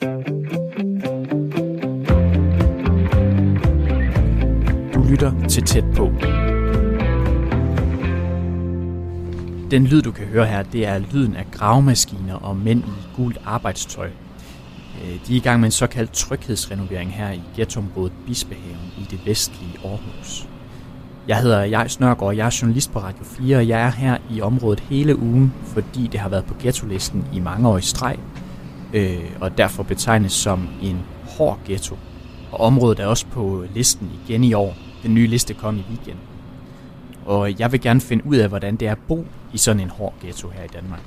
Du lytter til Tæt på. Den lyd, du kan høre her, det er lyden af gravemaskiner og mænd i gult arbejdstøj. Øh, de er i gang med en såkaldt tryghedsrenovering her i ghettoområdet Bispehaven i det vestlige Aarhus. Jeg hedder Jais Nørgaard, jeg er journalist på Radio 4, og jeg er her i området hele ugen, fordi det har været på ghetto-listen i mange år i streg, øh, og derfor betegnes som en hård ghetto. Og området er også på listen igen i år. Den nye liste kom i weekenden. Og jeg vil gerne finde ud af, hvordan det er at bo i sådan en hård ghetto her i Danmark.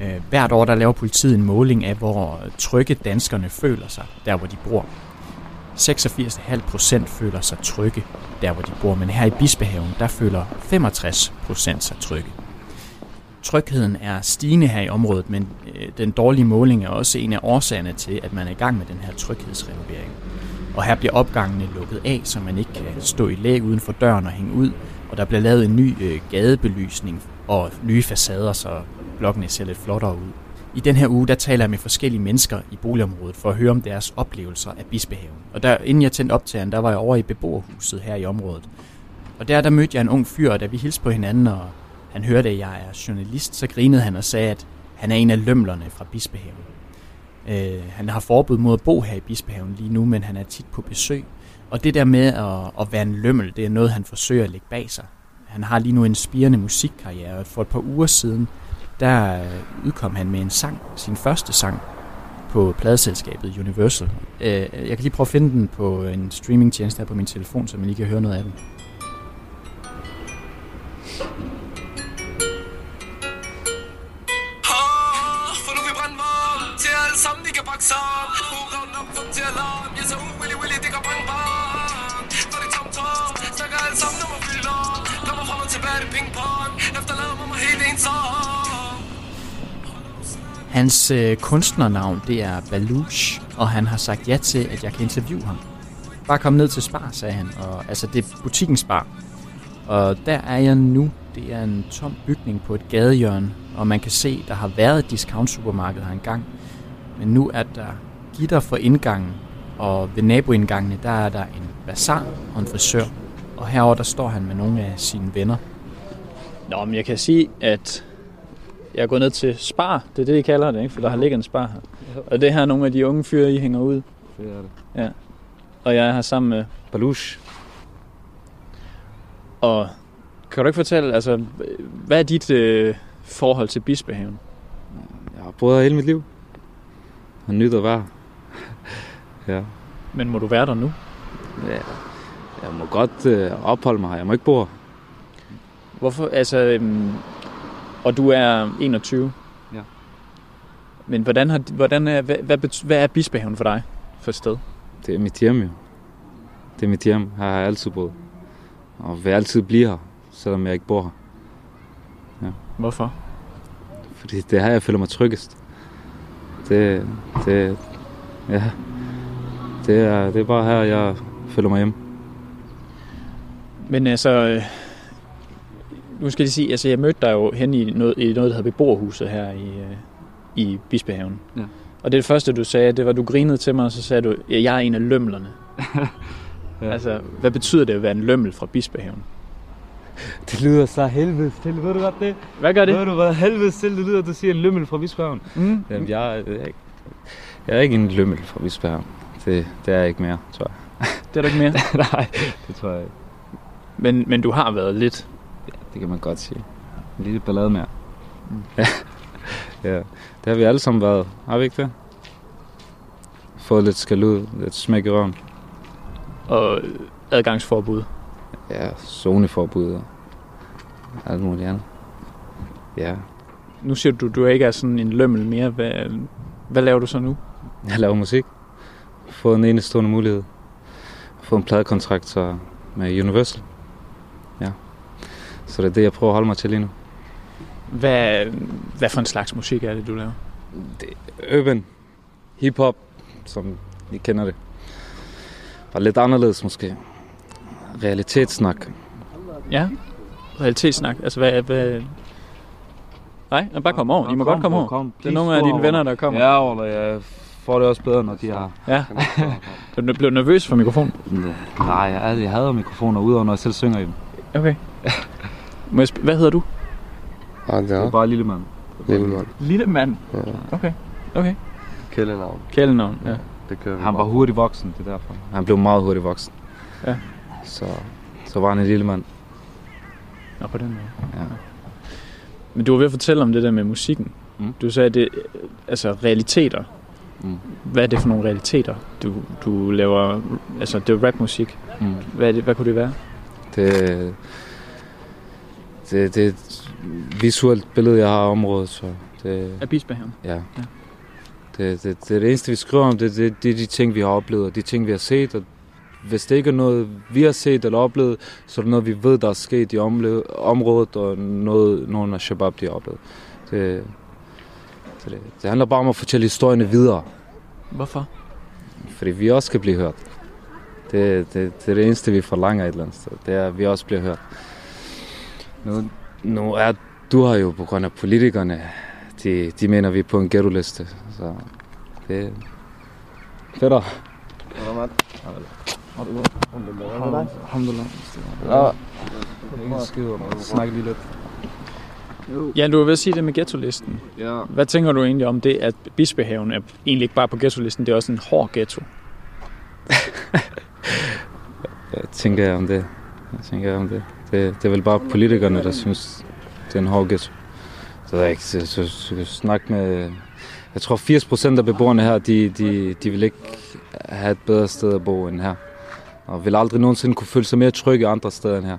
Øh, hvert år der laver politiet en måling af, hvor trygge danskerne føler sig, der hvor de bor. 86,5 procent føler sig trygge, der hvor de bor, men her i Bispehaven, der føler 65 procent sig trygge. Trygheden er stigende her i området, men øh, den dårlige måling er også en af årsagerne til, at man er i gang med den her tryghedsrenovering. Og her bliver opgangene lukket af, så man ikke kan stå i læg uden for døren og hænge ud. Og der bliver lavet en ny øh, gadebelysning og nye facader, så blokkene ser lidt flottere ud. I den her uge, der taler jeg med forskellige mennesker i boligområdet for at høre om deres oplevelser af Bispehaven. Og der, inden jeg tændte optageren, der var jeg over i beboerhuset her i området. Og der, der mødte jeg en ung fyr, og da vi hilste på hinanden, og han hørte, at jeg er journalist, så grinede han og sagde, at han er en af lømlerne fra Bispehaven. Øh, han har forbud mod at bo her i Bispehaven lige nu, men han er tit på besøg. Og det der med at, at være en lømmel, det er noget, han forsøger at lægge bag sig. Han har lige nu en spirende musikkarriere, og for et par uger siden, der udkom han med en sang, sin første sang, på pladeselskabet Universal. Øh, jeg kan lige prøve at finde den på en streamingtjeneste her på min telefon, så man lige kan høre noget af den. Hans øh, kunstnernavn, det er Balouche, og han har sagt ja til, at jeg kan interviewe ham. Bare kom ned til Spar, sagde han, og altså det er butikken Spar. Og der er jeg nu. Det er en tom bygning på et gadehjørne, og man kan se, der har været et discount-supermarked her engang. Men nu er der gitter for indgangen, og ved naboindgangene, der er der en bazar og en frisør. Og herover der står han med nogle af sine venner. Nå, men jeg kan sige, at jeg er gået ned til Spar. Det er det, de kalder det, ikke? For der har ligget en Spar her. Og det her er nogle af de unge fyre, I hænger ud. Det er det. Ja. Og jeg er her sammen med Baluch. Og kan du ikke fortælle, altså, hvad er dit øh, forhold til Bispehaven? Jeg har boet her hele mit liv. Og at være. ja. Men må du være der nu? ja. Jeg må godt øh, opholde mig her. Jeg må ikke bo her. Hvorfor, altså, øhm, og du er 21? Ja. Men hvordan, har, hvordan er, hvad, hvad, hvad er Bispehaven for dig for et sted? Det er mit hjem jo. Det er mit hjem. Her har jeg altid boet. Og vil altid blive her, selvom jeg ikke bor her. Hvorfor? Fordi det er her, jeg føler mig tryggest. Det, det, ja. Det er, det er bare her, jeg føler mig hjemme. Men altså, øh, nu skal jeg sige, altså jeg mødte dig jo hen i noget, i noget der hedder beboerhuset her i, øh, i Bispehaven. Ja. Og det, første, du sagde, det var, du grinede til mig, og så sagde du, ja, jeg er en af lømlerne. Ja. Altså, hvad betyder det at være en lømmel fra Bispehaven? Det lyder så helvede til. Ved du godt det? Hvad gør det? Ved du, hvad helvede til det lyder, at du siger en lømmel fra Visbergen? Mm. Jamen, jeg, er- jeg, er ikke, jeg er ikke en lømmel fra Visbergen. Det, det er jeg ikke mere, tror jeg. Det er du ikke mere. Nej, det tror jeg ikke. Men, men du har været lidt. Det kan man godt sige. En lille ballade mere. Mm. Ja. ja. Det har vi alle sammen været. Har vi ikke det? Fået lidt skal ud, lidt smæk i røven. Og adgangsforbud. Ja, zoneforbud og alt muligt andet. Ja, Nu siger du, du ikke er sådan en lømmel mere. Hvad, hvad laver du så nu? jeg laver musik. Fået en enestående mulighed. Fået en pladekontrakt så med Universal. Så det er det, jeg prøver at holde mig til lige nu. Hvad, hvad for en slags musik er det, du laver? Det er urban, hip-hop, som I kender det. Bare lidt anderledes måske. Realitetssnak. Ja, realitetssnak. Altså, hvad... hvad... Nej, bare kom over. I må godt komme over. Kom, Det er nogle af dine venner, der kommer. Ja, Ola, jeg får det også bedre, når de har... Ja. Du blev nervøs for mikrofonen? Nej, jeg, jeg hader mikrofoner udover, når jeg selv synger i dem. Okay. Må jeg sp- Hvad hedder du? Ja, det er bare lille mand. lille mand. Lille mand. Ja. Okay. Okay. Kældenavn. Kælenavn, ja. Det kører vi Han var hurtigt voksen, det er derfor. Han blev meget hurtigt voksen. Ja. Så, så var han en lille mand. Nå, på den måde. Ja. Men du var ved at fortælle om det der med musikken. Mm. Du sagde, at det altså realiteter. Mm. Hvad er det for nogle realiteter, du, du laver? Altså, det er rapmusik. Mm. Hvad, er det, hvad kunne det være? Det, det, det er et visuelt billede, jeg har af området, så det, Af Bispehaven. ja. Ja. Det, det, det er det eneste, vi skriver om, det, det, det er de ting, vi har oplevet, og de ting, vi har set, og hvis det ikke er noget, vi har set eller oplevet, så er det noget, vi ved, der er sket i området, og noget, nogle af Shabab, de har oplevet. Det, så det, det handler bare om at fortælle historierne videre, Hvorfor? fordi vi også skal blive hørt. Det, det, det er det eneste, vi forlanger et eller andet sted. Det er, at vi også bliver hørt. Nu, nu er du har jo på grund af politikerne, de, de mener, vi er på en ghetto-liste. Så det er federe. Alhamdulillah. Ja. Ingen man. Snak lige lidt. Ja, du var ved at sige det med ghetto-listen. Ja. Hvad tænker du egentlig om det, at Bispehaven er egentlig ikke bare på ghetto-listen, det er også en hård ghetto? Hvad tænker jeg om det? Hvad tænker jeg om det? Det, det er vel bare politikerne, der synes, det er en hård ghetto. Så jeg ikke, så, så, snakke med... Jeg tror 80 procent af beboerne her, de, de, de vil ikke have et bedre sted at bo end her. Og vil aldrig nogensinde kunne føle sig mere trygge andre steder end her.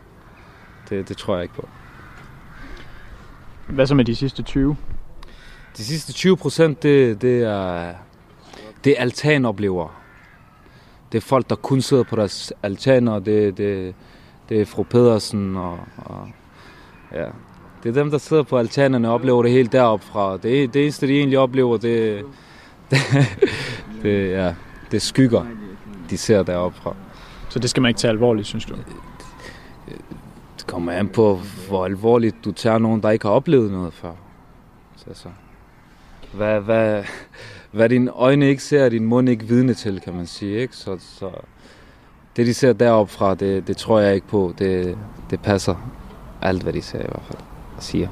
Det, det tror jeg ikke på. Hvad så med de sidste 20? De sidste 20 procent, det, det er, det er altanoplever. Det er folk, der kun sidder på deres altaner. Det, det, det er fru Pedersen og, og ja. Det er dem, der sidder på altanerne og oplever det helt deroppe fra. Det, det eneste, de egentlig oplever, det, det, det, ja, det er skygger, de ser deroppe fra. Så det skal man ikke tage alvorligt, synes du? Det kommer an på, hvor alvorligt du tager nogen, der ikke har oplevet noget før. Så, så. Hvad, hvad, hvad dine øjne ikke ser, er din mund ikke vidne til, kan man sige. Ikke? Så, så det, de ser deroppe fra, det, det tror jeg ikke på. Det, det passer alt, hvad de ser i hvert fald og siger.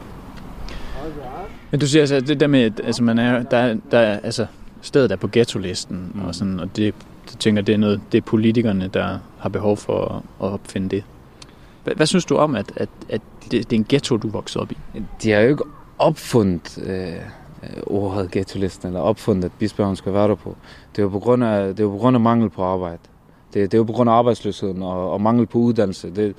Men du siger altså, det der med, altså, man er, der, der, er- altså, stedet er på ghetto-listen, mm. Og, sådan, og det, jeg tænker, det er noget, det er politikerne, der har behov for at, at opfinde det. Hvad, hvad synes du om, at, at, at det, det er en ghetto, du voksede op i? De har jo ikke opfundet øh, ordet ghetto-listen, eller opfundet, at Bispehavn skal være der på. Det er jo på grund af, det er på grund af mangel på arbejde. Det, det er jo på grund af arbejdsløsheden og, og mangel på uddannelse. Det,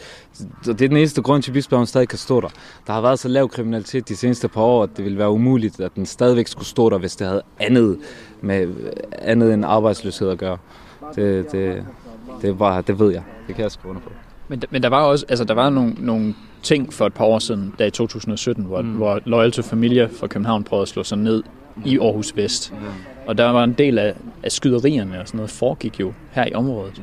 det er den eneste grund til, at Bispehavn stadig kan stå der. Der har været så lav kriminalitet de seneste par år, at det ville være umuligt, at den stadigvæk skulle stå der, hvis det havde andet, med, andet end arbejdsløshed at gøre. Det, det, det, er bare, det ved jeg. Det kan jeg skrive under på. Men, der- men der var også, altså der var nogle, nogle ting for et par år siden, der i 2017, hvor. Mm. hvor Loyal to Familia fra København prøvede at slå sig ned i Aarhus Vest. Og der var en del af, af skyderierne og sådan noget, foregik jo her i området.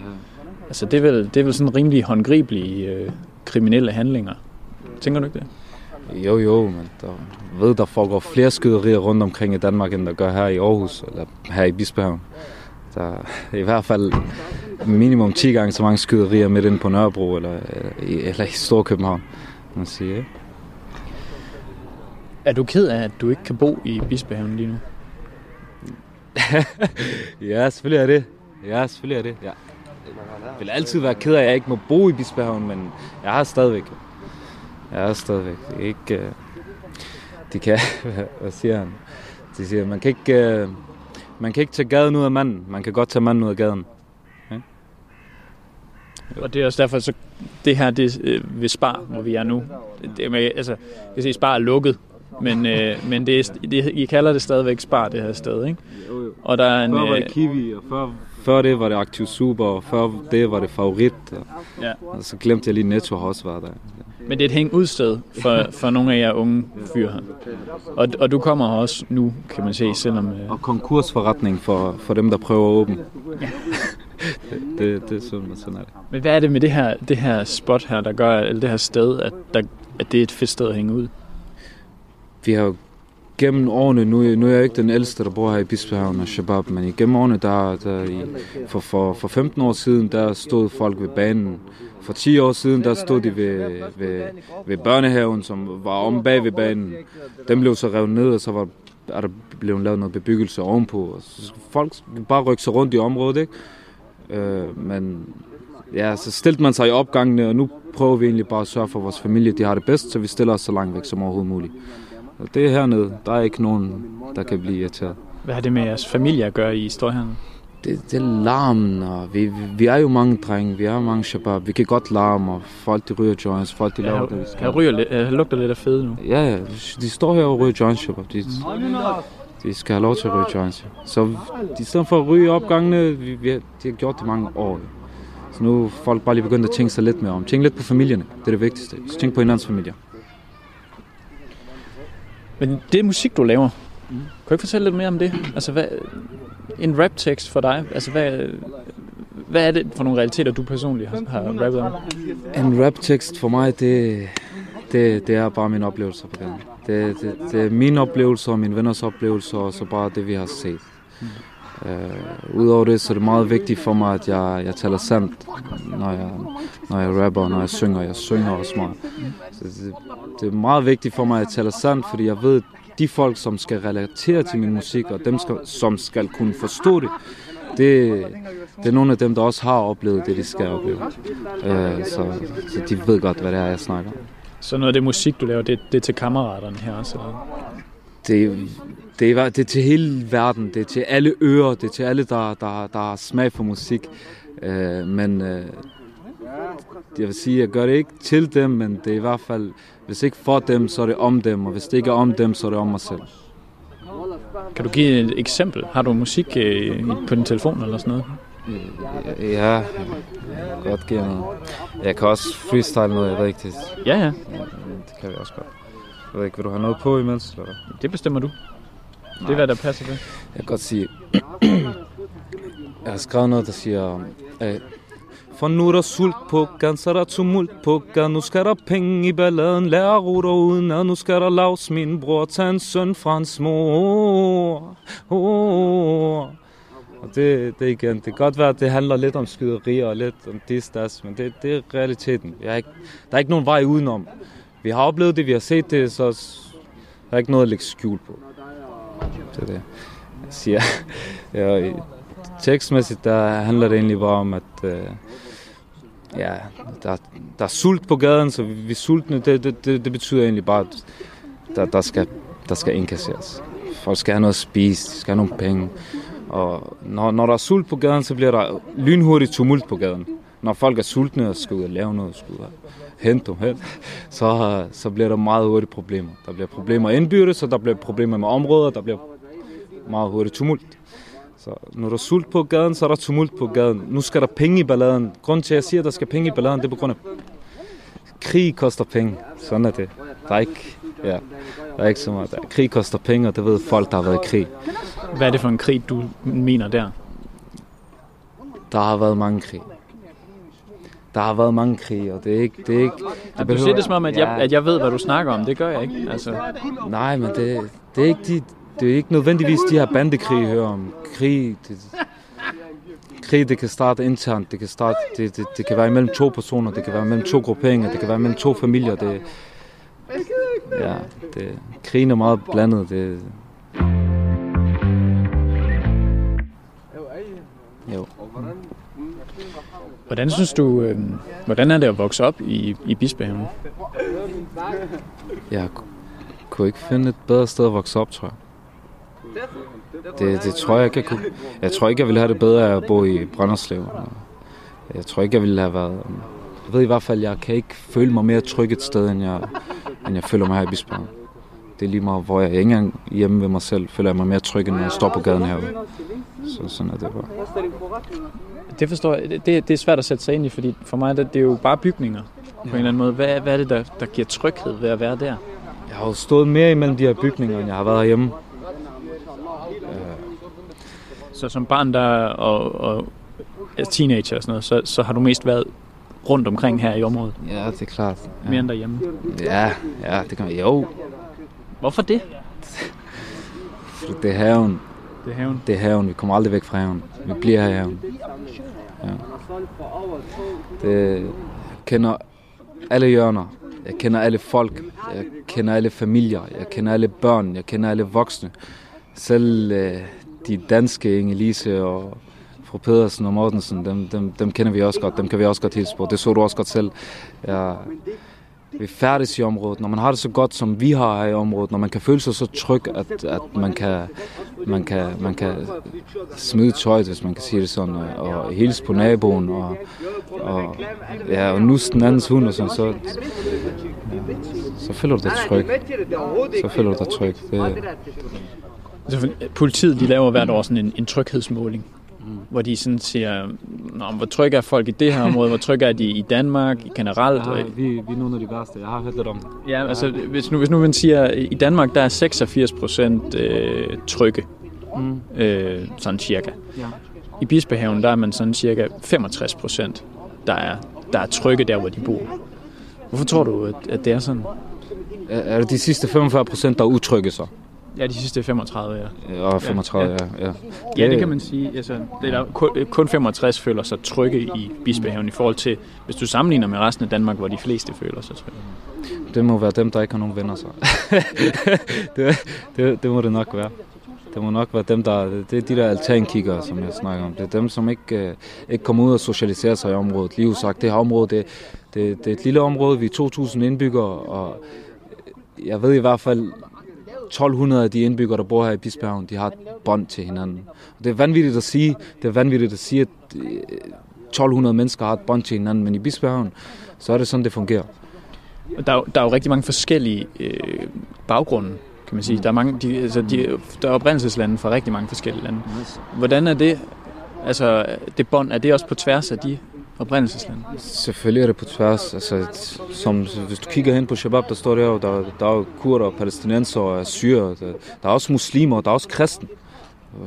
Altså det er vel, det er vel sådan rimelig håndgribelige øh, kriminelle handlinger. Tænker du ikke det? Jo, jo, men der ved, der foregår flere skyderier rundt omkring i Danmark, end der gør her i Aarhus, eller her i Bispehavn. Der er i hvert fald minimum 10 gange så mange skyderier midt inde på Nørrebro, eller, i- eller i Storkøbenhavn, man sige. Ikke? Er du ked af, at du ikke kan bo i Bispehaven lige nu? Ja, selvfølgelig er det. Ja, selvfølgelig er det. Ja. Jeg vil altid være ked af, at jeg ikke må bo i Bispehavn, men jeg har stadigvæk. Jeg har stadigvæk. Det ikke... Uh... De kan... Hvad siger han? De siger, man kan ikke... Uh... Man kan ikke tage gaden ud af manden. Man kan godt tage manden ud af gaden. Og det er også derfor, så det her det, øh, ved Spar, hvor vi er nu, det med, altså, jeg kan se, Spar er lukket, men, øh, men det er, det, I kalder det stadigvæk Spar, det her sted, ikke? Jo, jo. Og der er en... Før var Øh, det Kiwi, og før, før det var det Aktiv Super, og før det var det Favorit. Og, ja. og så glemte jeg lige Netto har også været der. Men det er et hængt udsted for, for nogle af jer unge fyre her. Og, og du kommer her også nu, kan man se, selvom... Øh, Og konkursforretning for, for dem, der prøver at åbne. det, det, det er sådan, sådan er det. men hvad er det med det her, det her spot her, der gør, eller det her sted, at, der, at det er et fedt sted at hænge ud? Vi har gennem årene, nu, nu er jeg ikke den ældste, der bor her i Bispehaven og Shabab, men igennem årene, der, der i, for, for, for 15 år siden, der stod folk ved banen. For 10 år siden, der stod de ved, ved, ved børnehaven, som var om bag ved banen. Den blev så revet ned, og så var, er der blevet lavet noget bebyggelse ovenpå. Og Så folk bare rykke sig rundt i området, ikke? Øh, men ja, så stillede man sig i opgangene, og nu prøver vi egentlig bare at sørge for, at vores familie de har det bedst, så vi stiller os så langt væk som overhovedet muligt. Og det er hernede. Der er ikke nogen, der kan blive irriteret. Hvad har det med jeres familie at gøre, I står hernede? Det, det er larmen, og vi, vi, vi er jo mange drenge, vi er mange shabab. Vi kan godt larme, og folk de ryger joints, folk de laver det, de Jeg, skal. jeg, ryger lidt, jeg lugter lidt af fede nu. Ja, ja, de står her og ryger joints, shabab. De, de skal have lov til at ryge joints. Så de, i stedet for at ryge opgangene, vi, vi, de har gjort det mange år. Så nu er folk bare lige begyndt at tænke sig lidt mere om. Tænk lidt på familierne, det er det vigtigste. Så tænk på hinandens familier. Men det er musik, du laver. Kan du ikke fortælle lidt mere om det? Altså, hvad, en raptekst for dig, altså hvad, hvad er det for nogle realiteter, du personligt har, har rappet om? En raptekst for mig, det, det, det er bare mine oplevelser på gaden. Det, det, det er mine oplevelser og mine venners oplevelser, og så bare det, vi har set. Uh, Udover det, så er det meget vigtigt for mig, at jeg, jeg taler sandt, når jeg, når jeg rapper, når jeg synger. Jeg synger også meget. Så det, det er meget vigtigt for mig, at jeg taler sandt, fordi jeg ved, de folk, som skal relatere til min musik, og dem, skal, som skal kunne forstå det, det, det er nogle af dem, der også har oplevet det, de skal opleve. Uh, så, så de ved godt, hvad det er, jeg snakker om. Så noget af det musik, du laver, det, det er til kammeraterne her også? Eller? det, det, er, det er til hele verden, det er til alle ører, det er til alle, der, der, der har smag for musik. Øh, men øh, jeg vil sige, jeg gør det ikke til dem, men det er i hvert fald, hvis ikke for dem, så er det om dem, og hvis det ikke er om dem, så er det om mig selv. Kan du give et eksempel? Har du musik øh, på din telefon eller sådan noget? Ja, jeg kan godt give noget. Jeg kan også freestyle noget, jeg ved ikke, det, Ja, ja. det kan vi også godt. Jeg ved ikke, vil du have noget på imens? Eller? Det bestemmer du. Det er, hvad der passer til. Jeg kan godt sige, jeg har skrevet noget, der siger, øh, for nu er der sult på gaden, så er der tumult på gaden. Nu skal der penge i balladen, lærer ruter uden og Nu skal der lavs min bror, tage en søn fra hans mor. Oh. Og det, det igen, det kan godt være, at det handler lidt om skyderier og lidt om distas, men det, det er realiteten. Jeg er ikke, der er ikke nogen vej udenom. Vi har oplevet det, vi har set det, så der er ikke noget at lægge skjul på. Det er det, jeg siger. Ja, tekstmæssigt, der handler det egentlig bare om, at øh, ja, der, der er sult på gaden, så vi, er sultne. Det, det, det, det betyder egentlig bare, at der, der, skal, der skal indkasseres. Folk skal have noget at spise, de skal have nogle penge. Og når, når der er sult på gaden, så bliver der lynhurtigt tumult på gaden. Når folk er sultne og skal ud og lave noget, skal ud og hente dem hen, så, så bliver der meget hurtigt problemer. Der bliver problemer indbyrdes, så der bliver problemer med områder, der bliver meget hurtigt tumult. Så når der er sult på gaden, så er der tumult på gaden. Nu skal der penge i balladen. Grunden til, at jeg siger, at der skal penge i balladen, det er på grund af krig koster penge. Sådan er det. Der er ikke, ja, der er ikke så meget. Der. Krig koster penge, og det ved folk, der har været i krig. Hvad er det for en krig, du mener der? Der har været mange krig. Der har været mange krige, og det er ikke... Det er ikke det Du siger det som om, at jeg, Ja. at jeg ved, hvad du snakker om. Det gør jeg ikke. Altså, Nej, men det, det er ikke de, det er ikke nødvendigvis de her bandekrig, I hører om. Krig, det, krig, det kan starte internt, det kan, starte, det, det, det kan være imellem to personer, det kan være mellem to grupperinger, det kan være mellem to familier. Det, ja, det, krigen er meget blandet. Det, jo. hvordan synes du, øh, hvordan er det at vokse op i, i Bispehaven? Jeg ku- kunne ikke finde et bedre sted at vokse op, tror jeg. Det, det tror jeg ikke, jeg kunne. Jeg tror ikke, jeg ville have det bedre af at bo i Brønderslev. Jeg tror ikke, jeg ville have været... Jeg ved i hvert fald, jeg kan ikke føle mig mere tryg et sted, end jeg, end jeg føler mig her i Bispehaven. Det er lige meget, hvor jeg er. ikke engang hjemme ved mig selv, føler jeg mig mere tryg, end når jeg står på gaden herude. Så sådan er det bare. Det forstår jeg. Det, det er svært at sætte sig ind i, fordi for mig det, det er jo bare bygninger på en eller anden måde. Hvad, hvad er det, der, der giver tryghed ved at være der? Jeg har jo stået mere imellem de her bygninger, end jeg har været herhjemme. Så som barn der og, og teenager og sådan noget, så, så har du mest været rundt omkring her i området, Ja, det er klart. mere end derhjemme. Ja, ja, det kan man. Jo, Hvorfor det? Det er haven. Det er haven. Det er haven. Vi kommer aldrig væk fra haven. Vi bliver her i haven. Ja. Det, jeg kender alle hjørner. Jeg kender alle folk. Jeg kender alle familier. Jeg kender alle børn. Jeg kender alle voksne. Selv øh, de danske Inge-Lise og fru Pedersen og Mortensen, dem, dem, dem kender vi også godt. Dem kan vi også godt hilse på. Det så du også godt selv. Ja, vi færdes i området. Når man har det så godt, som vi har her i området, når man kan føle sig så tryg, at, at man, kan, man, kan, man kan smide tøjet, hvis man kan sige det sådan, og, og hilse på naboen, og, og, ja, og nus den andens hund, og sådan, så, så føler du dig tryg. Så føler du dig tryg. Det, Altså, politiet de laver hvert år sådan en, en tryghedsmåling, mm. hvor de sådan siger, Nå, hvor trygge er folk i det her område, hvor trygge er de i Danmark generelt. ja, vi, vi er nogle af de værste. Jeg har hørt lidt om det. Ja, altså hvis nu, hvis nu man siger, at i Danmark der er 86 procent øh, trygge, Mm. øh, sådan cirka. Ja. I Bispehaven der er man sådan cirka 65 procent, der er, der er trygge der, hvor de bor. Hvorfor tror du, at, at det er sådan? Er er det de sidste 45 procent, der utrygger sig? Ja, de sidste 35, ja. Og 35, ja. ja, ja. Ja, det kan man sige. Altså, det er der, kun, kun 65 føler sig trygge i Bispehaven i forhold til, hvis du sammenligner med resten af Danmark, hvor de fleste føler sig trygge. Det må være dem, der ikke har nogen venner så. det, det, det må det nok være. Det må nok være dem, der... Det er de der altankiggere, som jeg snakker om. Det er dem, som ikke, øh, ikke kommer ud og socialiserer sig i området. Lige sagt, det her område, det, det, det er et lille område. Vi er 2.000 indbyggere, og jeg ved i hvert fald, 1200 af de indbyggere, der bor her i Bisbjergen, de har et bånd til hinanden. Og det er vanvittigt at sige, det er vanvittigt at sige, at øh, 1200 mennesker har et bånd til hinanden, men i Bisbjergen, så er det sådan, det fungerer. Der er, jo- der er jo rigtig mange forskellige øh, baggrunde, kan man sige. Der er, mange, de, altså, de, der er oprindelseslande fra rigtig mange forskellige lande. Hvordan er det, altså det bånd, er det også på tværs af de oprindelseslande? Selvfølgelig er det på tværs. Altså, som, hvis du kigger hen på Shabab, der står der jo, der, der er jo kurder, palæstinenser og syrer. Der, der er også muslimer, der er også kristen.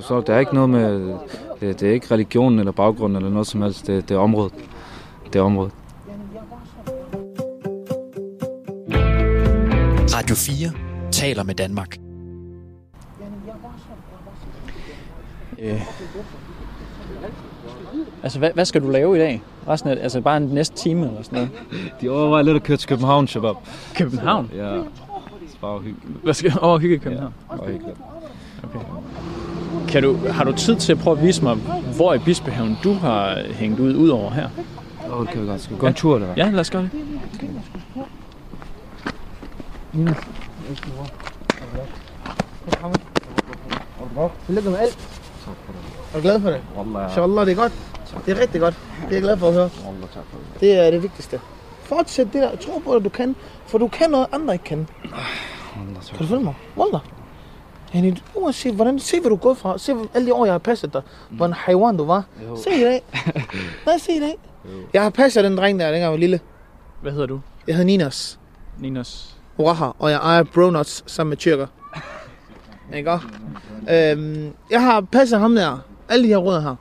Så der er ikke noget med, det, det er ikke religion eller baggrund eller noget som helst, det, det er området. Det er området. Radio 4 taler med Danmark. Øh. Altså, hvad, hvad skal du lave i dag? Resten af, altså bare en næste time eller sådan noget? De overvejer lidt at køre til København, Shabab. København? Ja, er bare hyggeligt. Hvad skal over hygge i København? Bare hyggeligt. Kan du, har du tid til at prøve at vise mig, hvor i Bispehaven du har hængt ud, ud over her? Åh, det kan vi godt. Skal vi gå en tur, eller hvad? Ja, lad os gøre det. Tillykke med alt. Er du glad for det? Inshallah, det er godt. Det er rigtig godt. Det er jeg glad for at høre. Det er det vigtigste. Fortsæt det der. Tro på, at du kan. For du kan noget, andre ikke kan. Kan du følge mig? Wallah. Yani, uanset hvordan, se hvad du er gået fra. Se alle de år, jeg har passet dig. Hvor en haiwan du var. Se i dag. Nej, se i dag. Jeg har passet den dreng der, dengang jeg var lille. Hvad hedder du? Jeg hedder Ninas. Ninos. Waha, og jeg ejer Bronuts sammen med tyrker. Ikke også? Øhm, jeg har passet ham der, alle de her rødder her.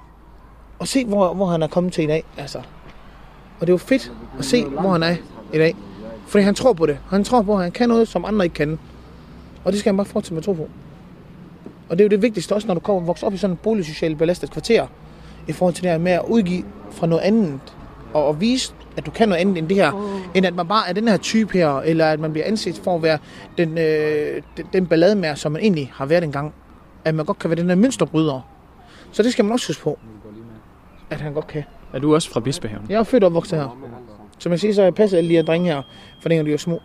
Og se, hvor, hvor han er kommet til i dag. Altså. Og det er jo fedt at se, hvor han er i dag. Fordi han tror på det. Han tror på, at han kan noget, som andre ikke kan. Og det skal han bare fortsætte med at tro på. Og det er jo det vigtigste også, når du kommer og vokser op i sådan et boligsocialt belastet kvarter. I forhold til det her med at udgive fra noget andet. Og at vise, at du kan noget andet end det her. End at man bare er den her type her. Eller at man bliver anset for at være den, øh, den, den ballademær, som man egentlig har været engang. At man godt kan være den her mønsterbryder. Så det skal man også huske på. At han godt kan. Er du også fra Bispehaven? Jeg er født og opvokset her. Som jeg siger, så har jeg passet alle de her drenge her, for dengang de var små.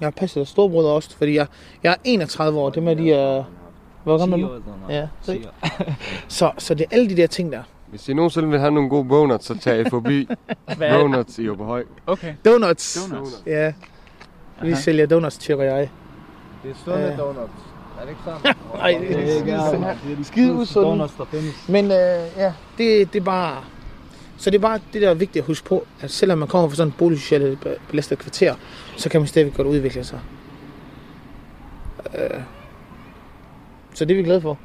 Jeg har passet deres storebrødre også, fordi jeg, jeg er 31 år. Det med, de er... Hvor gammel er du? Ja, så, så, så det er alle de der ting der. Hvis I nogensinde vil have nogle gode donuts, så tag I forbi donuts i Åberhøj. Okay. Donuts. Donuts. Ja. Vi Aha. sælger donuts, tjekker jeg. Det er sunde donuts. Er det ikke sandt? Nej, det er skide usunde. Donuts, der findes. Men øh, ja, det, det er bare... Så det er bare det, der er vigtigt at huske på, at selvom man kommer fra sådan et boligsocialt be- belastet kvarter, så kan man stadigvæk godt udvikle sig. Øh. Så det er vi glade for.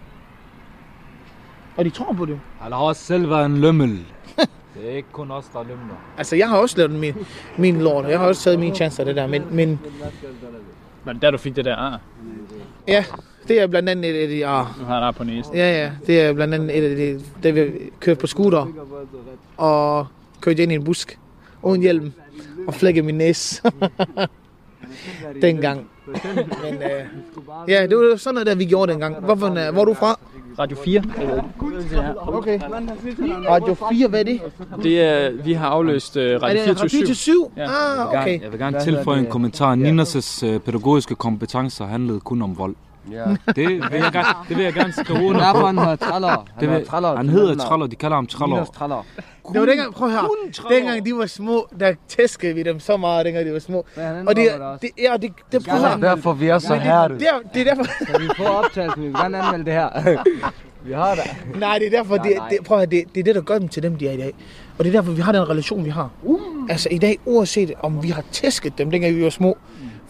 Og de tror på det. Han har også selv været en lømmel. det er ikke kun os, der er lømler. Altså, jeg har også lavet min, min lort, og jeg har også taget mine chancer af det der, men, men Var det der, du fik det der ar? Ja, det er blandt andet et af de... Ah, Du har der på næsen. ja, ja, det er blandt andet et af de... Da vi kørte på scooter og kørte ind i en busk uden hjelm og flækkede min næse. dengang. Men øh, ja, det var sådan noget, der vi gjorde dengang. Hvorfor, øh, hvor er du fra? Radio 4. Okay. Radio 4, hvad er det? Det er, vi har afløst uh, Er Radio det 24 Radio 7? Ja. Ah, okay. Jeg vil gerne tilføje en kommentar. Ninas' øh, pædagogiske kompetencer handlede kun om vold. Ja. Det vil jeg gerne, det vil jeg gerne skrive under Derfor på. han hedder Traller. Han, vil, Traller. han hedder Traller, de kalder ham Traller. Traller. Det var dengang, prøv at høre, dengang de var små, der tæskede vi dem så meget, dengang de var små. Og det, det også. det, ja, det, det, prøv at. Derfor vi er så her. Det, er, det er derfor, Kan vi få optagelsen? Vi vil gerne anmelde det her. vi har det. nej, det er derfor, det, det, prøv at høre, det, det er det, der gør dem til dem, de er i dag. Og det er derfor, vi har den relation, vi har. Altså i dag, uanset om vi har tæsket dem, dengang vi var små,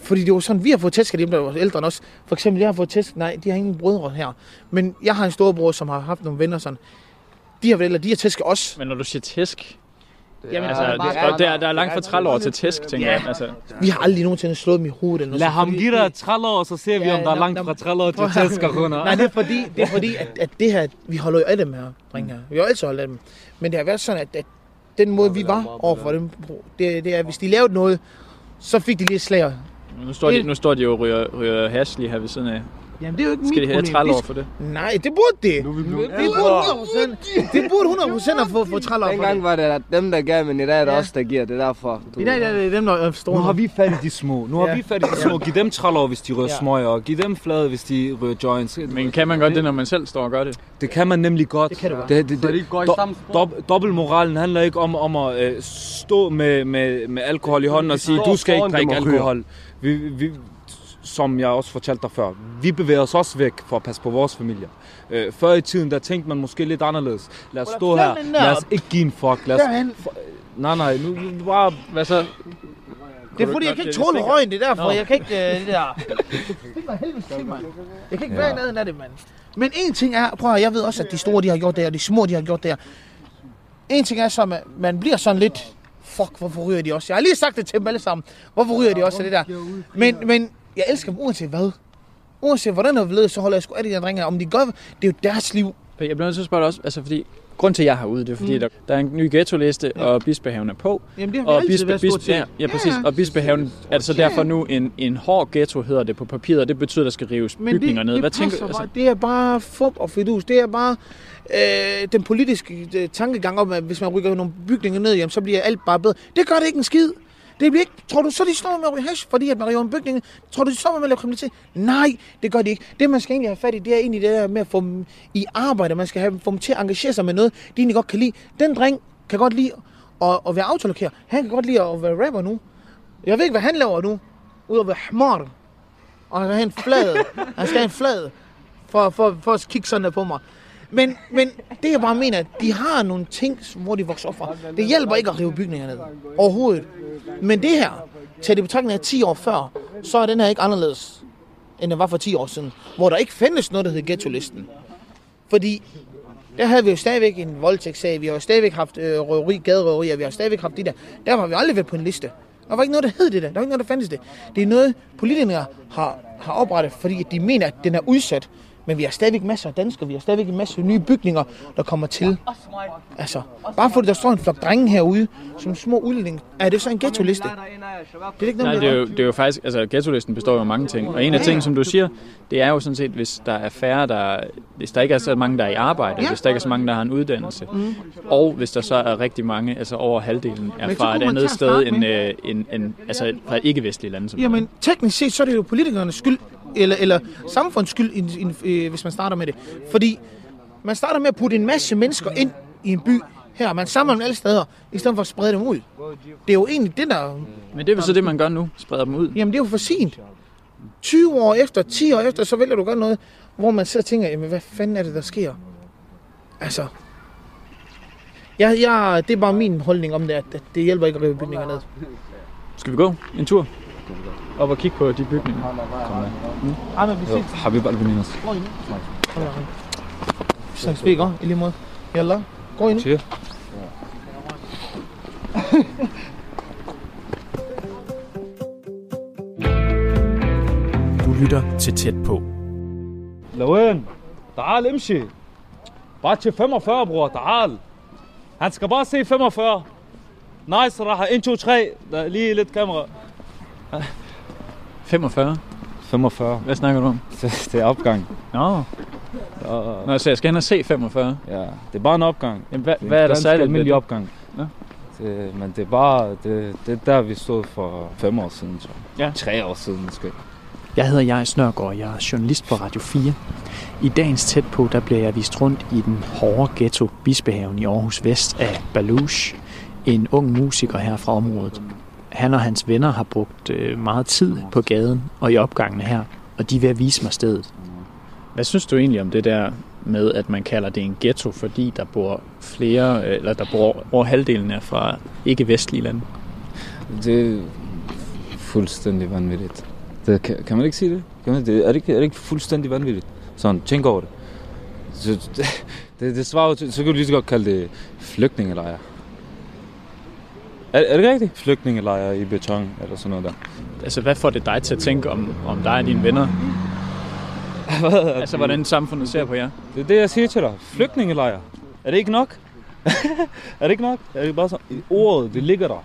fordi det var sådan, vi har fået tæsket dem, der var ældre end os. For eksempel, jeg har fået tæsket, nej, de har ingen brødre her. Men jeg har en storebror, som har haft nogle venner sådan. De har vel, de har tæsket os. Men når du siger tæsk, Jamen, altså, altså, det, og der, der er langt fra 30 år til tæsk, tænker jeg. Altså, vi har aldrig nogensinde slået dem i hovedet. Eller noget Lad ham give dig Traller, og så ser vi, Ja, om der er langt fra Traller prøv til at- tæskerhunder. Nej, det er fordi, det er fordi at, at det her, vi holder jo af dem her, drenge her. Vi har jo altid holdt af dem. Men det har været sådan, at, at den måde, vi var overfor dem, det, det er, hvis de lavede noget, så fik de lige et slag. Nu, står de, nu står de jo og ryger, ryger hash lige her ved siden af. Jamen, det er jo ikke Skal de mit have problem. 30 år Det- for det? Nej, det burde det. Det burde 100%. Det burde 100% at få, få 30 år for Dengang det. var det dem, der gav, men i dag er det Ja. os, der giver. Det er derfor. Du... I dag er det dem, der er store. Nu har vi fat i de små. Nu har Ja. vi fat i de små. Giv dem Traller, hvis de ryger Ja. smøger, og giv dem flade, hvis de ryger joints. Men kan man godt det, når man selv står og gør det? Det kan man nemlig godt. Det kan du godt. Det, det, de det, spor. dob, dobbeltmoralen handler ikke om, om at øh, stå med, med, med alkohol i hånden og sige, du skal ikke drikke og ryger." alkohol. Vi, vi, som jeg også fortalte dig før, vi bevæger os også væk for at passe på vores familier. Øh, før i tiden, der tænkte man måske lidt anderledes. Lad os stå her. Lad os ikke give en fuck. Lad os, nej, nej, nu, nu bare... Hvad så? Det er fordi, jeg kan ikke tåle røgen, det er derfor. Jeg kan ikke øh, det der... Det var helvede til, mand. Jeg kan ikke være i nærheden af det, mand. Men en ting er, prøv at jeg ved også, at de store, de har gjort det og de små, de har gjort det. En ting er så, at man, man bliver sådan lidt, fuck, hvorfor ryger de også? Jeg har lige sagt det til dem alle sammen. Hvorfor ryger de også af det der? Men, men jeg elsker dem uanset hvad. Uanset hvordan det er blevet, så holder jeg sgu af de der drenge. Om de gør, det er jo deres liv. Jeg bliver nødt til at spørge dig også, altså fordi... Grund til, at jeg er herude, det er fordi, mm. der, der er en ny ghetto-liste, ja. og Bispehaven er på. Jamen, det har vi Og altid bispe, været bispe, ja, ja, præcis. Og Bispehaven er det så derfor nu en, en hård ghetto, hedder det på papiret, og det betyder, at der skal rives Men bygninger det, ned. det Hvad tænker passer du? Altså, bare. Det er bare fup og fidus. Det er bare øh, den politiske øh, tankegang om, at hvis man rykker nogle bygninger ned, jamen, så bliver alt bare bedre. Det gør det ikke en skid. Det bliver ikke, tror du, så de står med at ryge hash, fordi at man river en bygning? Tror du, de står med at lave kriminalitet? Nej, det gør de ikke. Det, man skal egentlig have fat i, det er egentlig det der med at få dem i arbejde. Man skal have, få dem til at engagere sig med noget, de egentlig godt kan lide. Den dreng kan godt lide at, at være autolokerer. Han kan godt lide at være rapper nu. Jeg ved ikke, hvad han laver nu. Udover at være hmar. Og han skal have en flad. Han skal have en flad. For, for, for at kigge sådan der på mig. Men, men det jeg bare mener, at de har nogle ting, hvor de vokser op fra. Det hjælper ikke at rive bygninger ned. Overhovedet. Men det her, til det betragtning af 10 år før, så er den her ikke anderledes, end den var for 10 år siden. Hvor der ikke findes noget, der hed ghetto-listen. Fordi der havde vi jo stadigvæk en voldtægtssag, vi har jo stadigvæk haft øh, røveri, gaderøverier, vi har stadigvæk haft de der. Der har vi aldrig været på en liste. Der var ikke noget, der hed det der. Der var ikke noget, der fandtes det. Det er noget, politikere har, har oprettet, fordi de mener, at den er udsat. Men vi har stadigvæk masser af danskere, vi har stadigvæk en masse nye bygninger, der kommer til. Altså, bare fordi der står en flok drenge herude, som små udlændinge, er det så en ghetto-liste? Det er ikke Nej, noget, det er, jo, det er jo faktisk, altså ghetto-listen består jo af mange ting. Og en af tingene, som du siger, det er jo sådan set, hvis der er færre, der, hvis der ikke er så mange, der er i arbejde, Ja. hvis der ikke er så mange, der har en uddannelse, mm. og hvis der så er rigtig mange, altså over halvdelen, er fra et andet sted end, øh, end, end altså fra et ikke-vestlige lande. Som Jamen, teknisk set, så er det jo politikernes skyld, eller, eller samfundets skyld, i, i, øh, hvis man starter med det. Fordi man starter med at putte en masse mennesker ind i en by her. Man samler dem alle steder, i stedet for at sprede dem ud. Det er jo egentlig det, der... Men det er vel så det, man gør nu, spreder dem ud. Jamen, det er jo for sent. 20 år efter, 10 år efter, så vælger du godt noget, hvor man sidder og tænker, jamen, hvad fanden er det, der sker? Altså... Jeg, jeg, det er bare min holdning om det, at at det hjælper ikke at rive bygninger ned. Skal vi gå en tur? Op og kigge på de bygninger. Andre, vi ses. Habib Albaninas. Vi snakkes ved, ikke? I lige måde. Jalla. Gå ind. Cheer. Du lytter til Tæt på. Lawen, تعال امشي. Bare til 45, bror. تعال. Han skal bare se 45. Nice, Raha. 1, 2, 3. Der 45? 45. Hvad snakker du om? Det, er opgang. Nå, Og, Nå så jeg skal hen og se 45. ja, det er bare en opgang. Jamen, hvad, Det hvad er der særligt ved almindelig det? opgang. Nå. Det, men det er bare, det, det er der, vi stod for fem år siden, tror jeg. Ja. Tre år siden måske. Jeg hedder Jais Snørgaard, jeg er journalist på Radio 4. I dagens tæt på, der bliver jeg vist rundt i den hårde ghetto Bispehaven i Aarhus Vest af Baluch, en ung musiker her fra området. Han og hans venner har brugt øh, meget tid på gaden og i opgangene her, og de er ved at vise mig stedet. Hvad synes du egentlig om det der med, at man kalder det en ghetto, fordi der bor flere, øh, eller der bor over halvdelen er fra ikke-vestlige lande? Det er fuldstændig vanvittigt. Det, kan, kan man ikke sige det? Kan man, det er, det ikke, er det ikke fuldstændig vanvittigt? Sådan, tænk over det. Så, det, det, det svarer jo til, så kan du lige så godt kalde det flygtningelejre. Er, er det rigtigt? Flygtningelejre i beton, eller sådan noget der. Altså, hvad får det dig til at tænke om, om dig og dine venner? altså, hvordan samfundet ser på jer? Det er det, jeg siger til dig. Flygtningelejre. Er det ikke nok? er det ikke nok? Er det bare så? Ordet, det ligger der.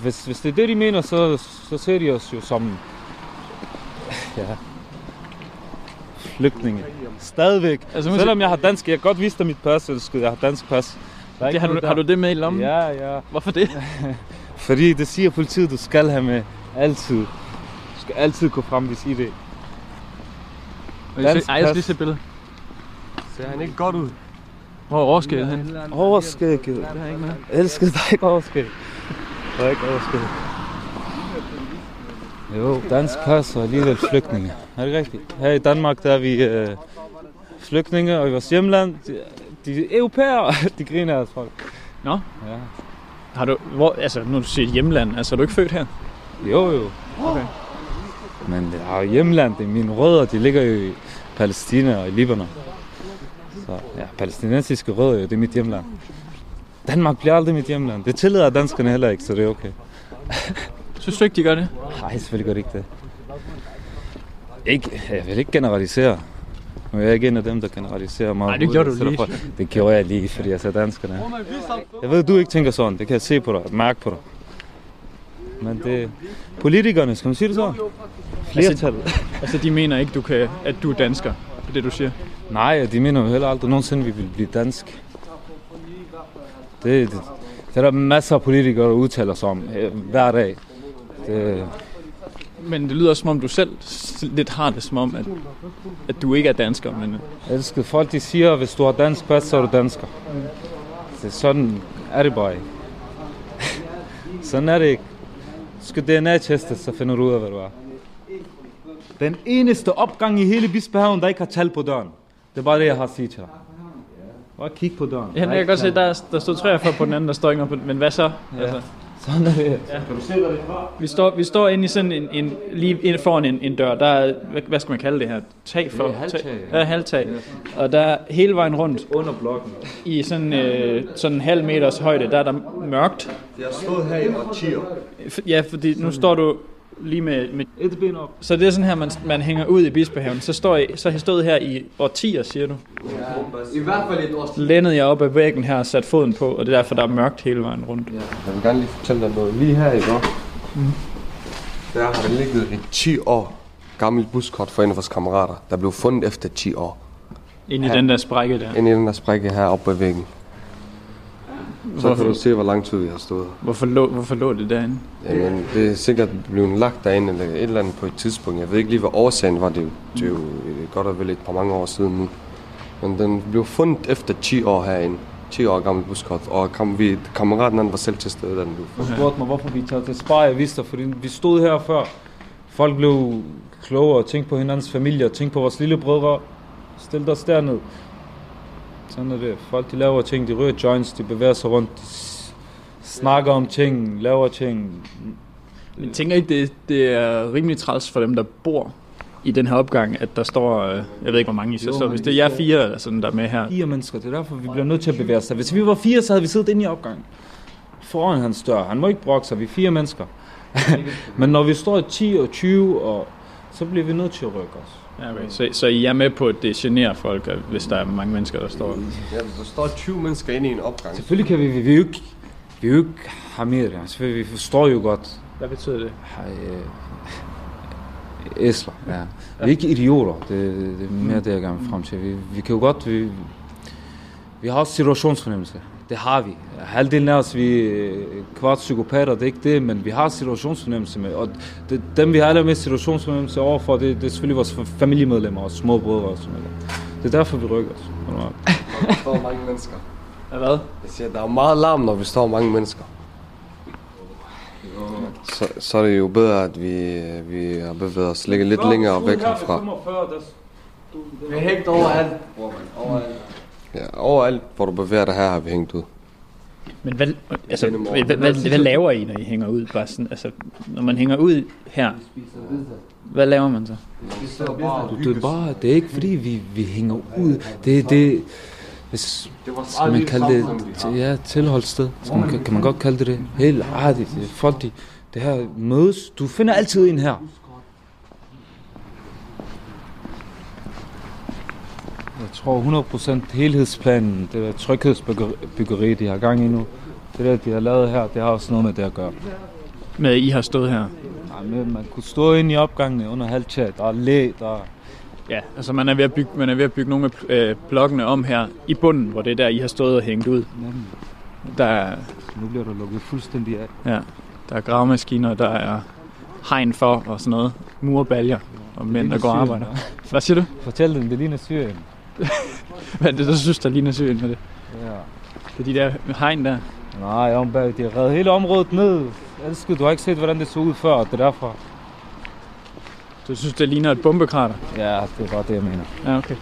Hvis, hvis det er det, de mener, så, så ser de os jo som... Ja. Flygtninge. Stadigvæk. Altså, Selvom jeg har dansk, jeg kan godt vise dig mit pas, jeg har dansk pas. Der Det, har, du, har du det med i lommen? Ja, ja. Hvorfor det? Fordi det siger politiet, du skal have med altid. Du skal altid gå frem, hvis I det. Dansk Ej, jeg skal lige se et billede. Ser han ikke godt ud? Hvor er overskægget hen? Overskægget. Det har ikke med. Jeg elsker dig ikke overskæg. Der er ikke overskæg. Jo, dansk pas og alligevel flygtninge. Er det rigtigt? Her i Danmark, der er vi øh, flygtninge, og i vores hjemland, de, de europæere, de griner af folk. Nå. Ja. Har du, hvor, altså, nu du siger hjemland, altså er du ikke født her? Jo, jo. Okay. Men det er jo hjemland, det er mine rødder, de ligger jo i Palæstina og i Libanon. Så ja, palæstinensiske rødder, det er mit hjemland. Danmark bliver aldrig mit hjemland. Det tillader danskerne heller ikke, så det er okay. Synes du ikke, de gør det? Nej, selvfølgelig gør det ikke det. Ikke, jeg vil ikke generalisere. Nu er jeg ikke en af dem, der generaliserer meget. Nej, det gjorde du Så lige. derfor- Det gjorde jeg lige, fordi jeg ser danskerne. Jeg ved, du ikke tænker sådan. Det kan jeg se på dig, mærke på dig. Men det politikerne, skal man sige det så? Flertallet. Altså, de mener ikke, du kan, at du er dansker, det er det, du siger. Nej, de mener jo heller aldrig nogensinde, vi vil blive dansk. Det, det, det er der masser af politikere, der udtaler sig om øh, hver dag. Det, Men det lyder som om, du selv lidt har det som om, at, at du ikke er dansker, men jeg elsker folk, de siger, hvis du har dansk pas, så er du dansker. Det er sådan er det bare ikke. sådan er det ikke. Du skal DNA-teste, så finder du ud af, hvad du er. Den eneste opgang i hele Bispehaven, der ikke har tal på døren. Det er bare det, jeg har at sige til dig. Bare kig på døren. ja, jeg kan godt se, der, der stod 43 på den anden, der står ikke på Men hvad så? Ja. Altså, Sådan er det. vi, står, vi står inde i sådan en, en lige inde foran en, en dør. Der er, hvad, hvad skal man kalde det her? Tag for? Det er halvtag, Tag, ja. ja, halvtag. Og der er hele vejen rundt Under blokken. i sådan, øh, sådan en halv meters højde, der er der mørkt. Jeg stået her i årtier. F- Ja, fordi nu står du lige med, med Et ben op. Så det er sådan her, man, man hænger ud i Bispehaven. Så, står I, så har I stået her i årtier, siger du. I hvert fald et års tid. Lænede jeg op ad væggen her og sat foden på, og det er derfor, der er mørkt hele vejen rundt. Jeg vil gerne lige fortælle dig noget. Lige her i går, der har der ligget et 10 år gammelt buskort for en af vores kammerater, der blev fundet efter 10 år. Ind i Ja. den der sprække der. Ind i den der sprække her oppe ved væggen. Så kan Hvorfor, du se, hvor lang tid vi har stået. hvorfor, lå, hvorfor lå det derinde? Jamen, det er sikkert blevet lagt derinde eller et eller andet på et tidspunkt. Jeg ved ikke lige, hvad årsagen var. Det er jo, det er jo øh, godt og vel et par mange år siden nu. Men den blev fundet efter 10 år herinde. 10 år gammel buskort. Og kam, vi, kammeraten han var selv til stede, da den blev fundet. Du spurgte mig, hvorfor vi tager til Spar. Jeg vidste dig, fordi vi stod her før. Folk blev klogere, tænkte på hinandens familie, tænkte på vores lille brødre. Stil os derned. Sådan er det. Folk de laver ting, de rører joints, de bevæger sig rundt, de snakker om ting, laver ting. Jeg tænker ikke, det, det er rimelig træls for dem, der bor i den her opgang, at der står, øh, jeg ved ikke, hvor mange I så står. men Hvis vi det er jer fire, eller sådan, der er med her. Fire mennesker, det er derfor, vi bliver nødt til at bevæge os. Hvis vi var fire, så havde vi siddet inde i opgangen. Foran hans dør. Han må ikke brokke sig, vi er fire mennesker. Men når vi står i 10 og 20, og, så bliver vi nødt til at rykke os. Ja, okay. så, så I er med på, at det generer folk, hvis der er mange mennesker, der står... Ja, hvis der står 20 mennesker inde i en opgang. Selvfølgelig kan vi, vi, vi er jo ikke, vi jo ikke hamere. Selvfølgelig, vi forstår jo godt, Hvad betyder det? øh, æsler, ja. Vi er ikke idioter, det, det er mere det, jeg gerne vil frem til. Vi, vi kan jo godt, vi, vi har også situationsfornemmelse. Det har vi. Halvdelen af os, vi er kvart psykopater, det er ikke det, men vi har situationsfornemmelse med. Og det, dem, vi har allermest situationsfornemmelse overfor, det, det er selvfølgelig vores familiemedlemmer og små brødre og sådan noget. Det er derfor, vi rykker os. Der står mange mennesker. Hvad? Jeg siger, der er meget larm, når vi står mange mennesker. Så, så er det jo bedre, at vi, vi har bevæget os lidt, lidt længere væk herfra. Vi er hængt overalt. Ja, overalt, hvor du bevæger dig her, har vi hængt ud. Men hvad, altså, hvad, hvad, hvad, hvad laver I, når I hænger ud? Bare sådan, altså, når man hænger ud her, hvad laver man så? Det er bare, det er ikke fordi, vi, vi hænger ud. Det, det, hvis, skal man kalde det, ja, tilholdssted, skal man, kan man godt kalde det det. Helt artigt. Det er Folk, de, det her mødes. Du finder altid en her. Jeg tror 100% helhedsplanen, det der tryghedsbyggeri, de har gang i nu, det der, de har lavet her, det har også noget med det at gøre. Med, I har stået her? Nej, men man kunne stå inde i opgangene under halvtjat, der er læ, der er Ja, altså man er ved at bygge, man er ved at bygge nogle af øh, blokkene om her i bunden, hvor det er der, I har stået og hængt ud. Der er, Nu bliver der lukket fuldstændig af. ja, der er gravemaskiner, der er hegn for og sådan noget. Murbaljer og mænd, der går og arbejder. Hvad siger du? Fortæl dem, det ligner Syrien. Hvad er det, der synes, der ligner Syrien med det? Ja. Det er de der hegn der. Nej, om bag, de har reddet hele området ned. Elsker, du har ikke set, hvordan det så ud før, det er derfor. Du synes, det ligner et bombekrater? Ja, det er bare det, jeg mener. Ja, okay.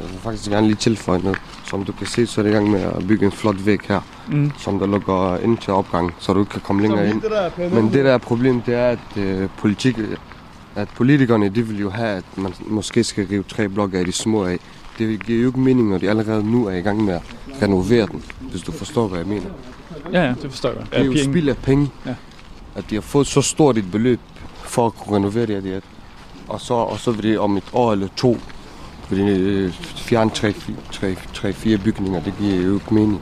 Jeg vil faktisk gerne lige tilføje noget. Som du kan se, så er det i gang med at bygge en flot væg her, Mm. som der lukker ind til opgangen, så du ikke kan komme længere ind. Men det der er problem, det er, at, øh, politik, at politikerne de vil jo have, at man måske skal rive tre blokke af de små af. Det giver jo ikke mening, når de allerede nu er i gang med at renovere den, hvis du forstår, hvad jeg mener. Ja, ja, det forstår jeg. Det er jo penge. spild af penge, Ja. at de har fået så stort et beløb for at kunne renovere det her. Og, så, og så vil det om et år eller to vil det, øh, fjerne tre, tre, tre, fire bygninger. Det giver jo ikke mening.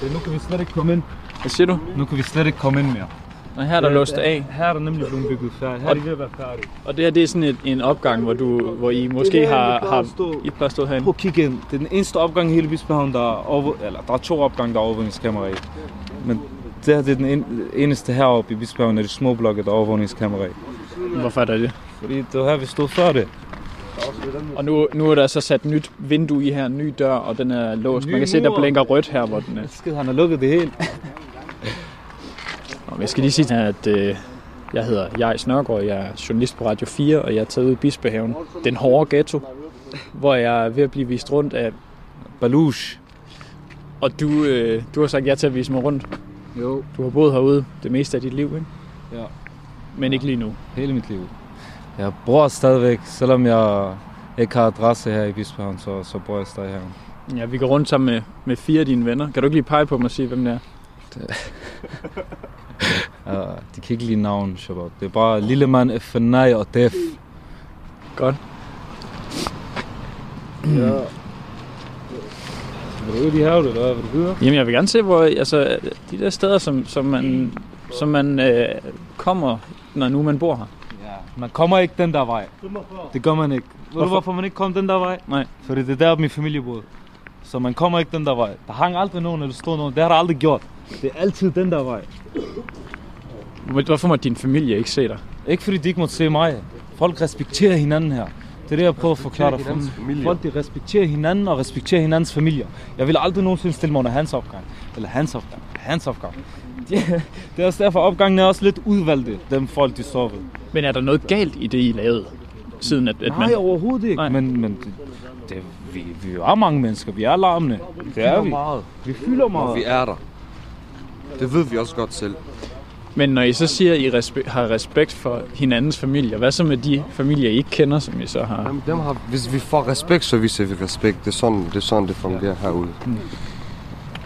Så nu kan vi slet ikke komme ind. Hvad siger du? Nu kan vi slet ikke komme ind mere. Og her er der låst af. Her er der nemlig blevet bygget færdigt. Her er de ved at være færdige. Og det her, det er sådan et, en opgang, hvor, du, hvor I måske Det her, har, har stå- I plejer at stå herinde. Prøv at kigge ind. Det er den eneste opgang i hele Bispehavn, der er over, eller der er to opgange, der er overvågningskamera i. Men det her det er den en, eneste heroppe i Bispehavn, er de små blokke, der er overvågningskamera i. Hvorfor er der det? Fordi det var her, vi stod før det. Og nu, nu er der så sat nyt vindue i her, en ny dør, og den er låst. Man kan se, der blinker rødt her, hvor den er. Skid, han har lukket det helt. Og jeg skal lige sige, at øh, jeg hedder Jais Nørgaard, jeg er journalist på Radio 4, og jeg er taget ud i Bispehaven, den hårde ghetto, hvor jeg er ved at blive vist rundt af... Balush. Og du, øh, du har sagt ja til at vise mig rundt. Jo. Du har boet herude det meste af dit liv, ikke? Ja. Men ikke lige nu. Hele mit liv. Jeg bor stadigvæk, selvom jeg ikke har adresse her i Bispehavn, så, så bor jeg stadig her. Ja, vi går rundt sammen med, med fire af dine venner. Kan du ikke lige pege på mig og sige, hvem det er? Ja, de kan ikke lide navn, Shabbat. Det er bare lille mand, FNAI og DEF. Godt. Ja. Vil du ud i havet, eller hvad? Vil du videre? Jamen, jeg vil gerne se, hvor altså, de der steder, som, som man, som man øh, kommer, når nu man bor her. Ja. Man kommer ikke den der vej. Det gør man ikke. Ved du, Hvorfor? hvorfor man ikke kom den der vej? Nej. Fordi det er der, min familie boede. Så man kommer ikke den der vej. Der hang aldrig nogen, eller stod nogen. Det har der aldrig gjort. Det er altid den der vej. Hvor- Hvorfor må din familie ikke se dig? Ikke fordi de ikke måtte se mig. Folk respekterer hinanden her. Det er det, jeg prøver at forklare dig. familier. Folk de respekterer hinanden og respekterer hinandens familier. Jeg vil aldrig nogensinde stille mig under hans opgang. Eller hans opgang. Hans opgang. Det, det er også derfor, opgangen er også lidt udvalgte, dem folk de står ved. Men er der noget galt i det, I lavede? Siden at, at Nej, man... overhovedet ikke. Nej. Men, men det, det, vi, vi er mange mennesker. Vi er larmende. Det er vi. meget. Vi fylder meget. Og vi er der. Det ved vi også godt selv. Men når I så siger, at I respe- har respekt for hinandens familier, hvad så med de familier, I ikke kender, som I så har? Dem, dem har, hvis vi får respekt, så viser vi respekt. Det er sådan, det, er sådan, det fungerer herude.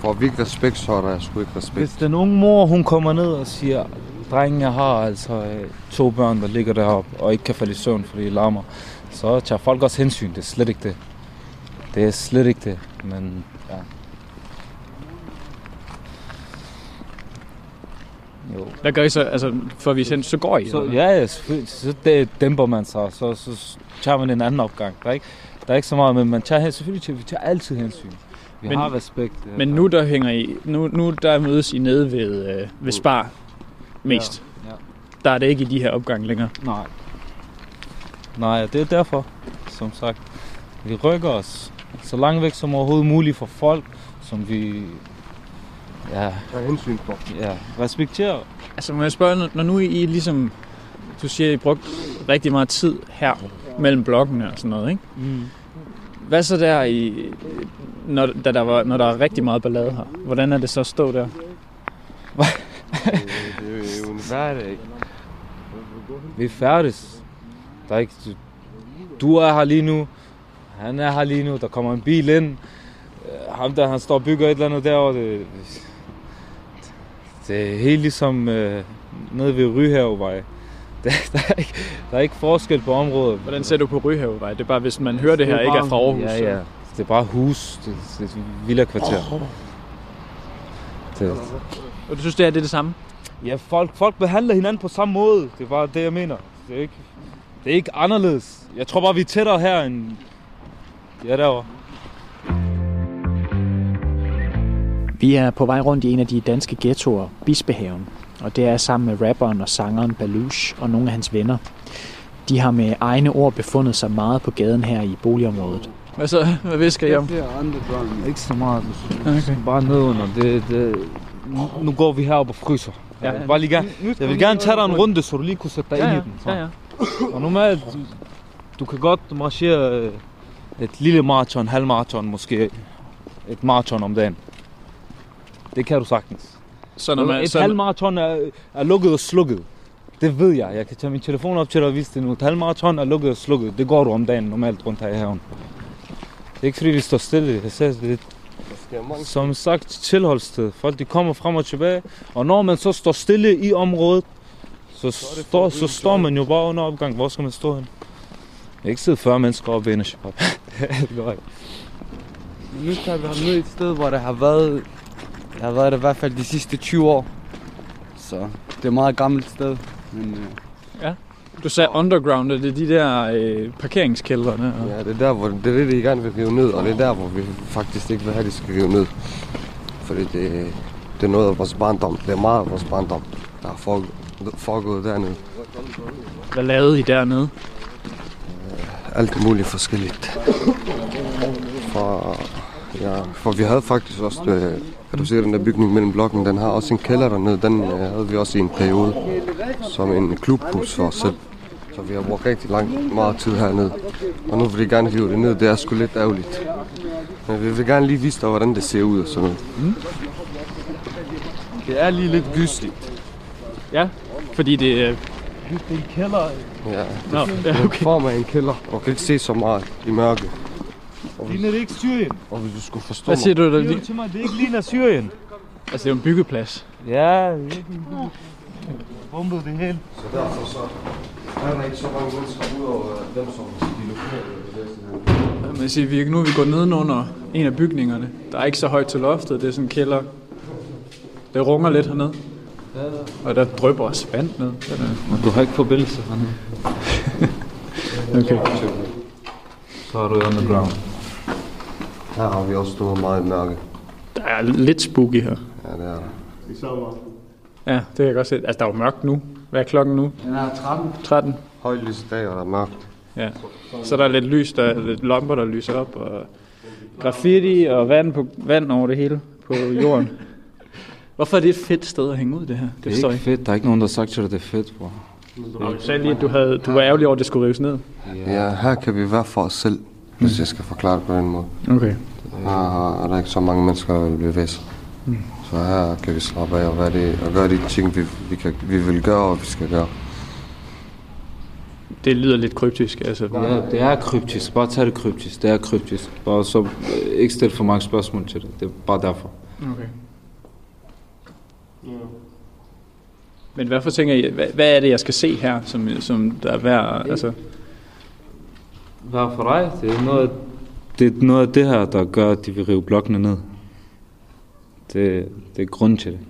Får vi ikke respekt, så er der sgu ikke respekt. Hvis den unge mor, hun kommer ned og siger, drenge, jeg har altså øh, to børn, der ligger deroppe og ikke kan falde i søvn, fordi de larmer, så tager folk også hensyn. Det er slet ikke det. Det er slet ikke det, men ja. Jo. Hvad gør I så? Altså, for vi sendt, så går I? Så, eller? ja, ja. Så det dæmper man sig, så, så tager man en anden opgang. Der er ikke, der er ikke så meget, men man tager selvfølgelig til, vi tager altid hensyn. Vi Men- har respekt. øh, Men nu der hænger I, nu, nu der mødes I nede ved, øh, ved Spar mest. Ja, ja. Der er det ikke i de her opgange længere. Nej. Nej, det er derfor, som sagt. Vi rykker os så langt væk som overhovedet muligt fra folk, som vi ja, er hensyn for. ja, respekterer. Altså må jeg spørge, når- når nu I ligesom, du siger, I brugt rigtig meget tid her mellem blokkene og sådan noget, ikke? Mm. Hvad så der i, når, da der var, når der er rigtig meget ballade her? Hvordan er det så at stå der? Det er jo en hverdag. Vi er færdes. Der er ikke, du, du er her lige nu. Han er her lige nu. Der kommer en bil ind. Øh, Ham der, han står og bygger et eller andet derovre. Det, det er helt ligesom øh, nede ved Ryhavevej. Der, der, er ikke, der er ikke forskel på området. Hvordan ser du på Ryhavevej? Det er bare, hvis man hører det her, ikke er fra Aarhus. Ja, så- ja. Det er bare hus. Det, det er et villa kvarter. Det, Og du synes, det er det, er det samme? Ja, folk, folk behandler hinanden på samme måde. Det er bare det, jeg mener. Det er ikke, det er ikke anderledes. Jeg tror bare, vi er tættere her end... Ja, derovre. Vi er på vej rundt i en af de danske ghettoer, Bispehaven, og det er sammen med rapperen og sangeren Baluch og nogle af hans venner. De har med egne ord befundet sig meget på gaden her i boligområdet. Hvad så? Hvad visker I om? Ikke så meget. Okay. Bare nedunder. Det, det, nu, går vi herop og fryser. Ja. Jeg vil, bare lige gerne, jeg vil gerne tage dig en runde, så du lige kunne sætte dig Ja, ind ja. i den. Så. ja, ja. Og normalt, du, du kan godt marchere øh, et lille maraton, halv maraton, måske et maraton om dagen. Det kan du sagtens. Så når man, et så, halvmarathon er, er lukket og slukket. Det ved jeg. Jeg kan tage min telefon op til dig og vise det nu. Et halvmarathon er lukket og slukket. Det går du om dagen normalt rundt her i haven. Det er ikke fordi vi står stille. Jeg siger, det er som sagt tilholdssted. Folk de kommer frem og tilbage. Og når man så står stille i området, så, står, så står man jo bare under opgang. Hvor skal man stå hen? Jeg kan ikke sidde 40 mennesker oppe i Energy Pop. det går ikke. Nu tager vi ham ned et sted, hvor der har været... Jeg har været der i hvert fald de sidste 20 år. Så det er et meget gammelt sted. Men øh, du sagde underground, er det de der øh, parkeringskældrene? Og... Ja, det er der, hvor det er det, de gerne vil rive ned, og det er der, hvor vi faktisk ikke vil have, de skal rive ned. Fordi det, det er noget af vores barndom. Det er meget af vores barndom, der er foregået, foregået dernede. Hvad lavede I dernede? Alt muligt forskelligt. For, ja, for vi havde faktisk også, øh, kan du se den der bygning mellem blokken, den har også en kælder dernede, den øh, havde vi også i en periode, som en klubhus for os selv. Så vi har brugt rigtig lang, meget tid hernede. Og nu vil de gerne hive det ned, det er sgu lidt ærgerligt. Men vi vil gerne lige vise dig, hvordan det ser ud og sådan noget. Mm. Det er lige lidt gysligt. Ja, fordi det er... Det er en kælder. Ja, ja, det er okay. form af en kælder, og kan ikke se så meget i mørke. Ligner det ikke Syrien? Og hvis du skulle forstå Hvad siger du, der er lige? til mig, det ikke ligner Syrien. Altså, det er jo en byggeplads. Ja, det er bombet det hele. Så derfor så er der ikke så mange mennesker udover dem, som de lokale. Man siger, vi, nu er vi gået nedenunder en af bygningerne. Der er ikke så højt til loftet, det er sådan en kælder. Det runger lidt hernede. Og der drypper også vand ned. Er- du har ikke forbindelse hernede. Okay. Så er du underground. Her har vi også stået meget i mørke. Der er lidt spooky her. Ja, det er der. Ja, det kan jeg godt se. Altså, der er jo mørkt nu. Hvad er klokken nu? den er 13. 13. Højt lys i dag, og der er mørkt. Ja. Så der er lidt lys, der er lidt lamper, der lyser op, og graffiti og vand, på, vand over det hele på jorden. Hvorfor er det et fedt sted at hænge ud, det her? Det, Det er jeg ikke fedt. Der er ikke nogen, der har sagt til dig, det er fedt, bror. Og Du sagde lige, at du, havde, du var ærgerlig over, at det skulle rives ned. Ja, her kan vi være for os selv, hvis jeg skal forklare det på den måde. Okay. Her er der ikke så mange mennesker, der vil bevæge sig. Så her kan vi slappe af og, være det, og gøre de ting, vi, vi, kan, vi vil gøre, og vi skal gøre. Det lyder lidt kryptisk. Altså, Ja, det er kryptisk. Bare tag det kryptisk. Det er kryptisk. Bare så ikke stille for mange spørgsmål til det. Det er bare derfor. Okay. Men hvorfor tænker I, hvad, hvad er det, jeg skal se her, som, som der er værd, altså... Hvad for dig? Det er noget, det er noget af det her, der gør, at de vil rive blokkene ned. Det, det er grund til det.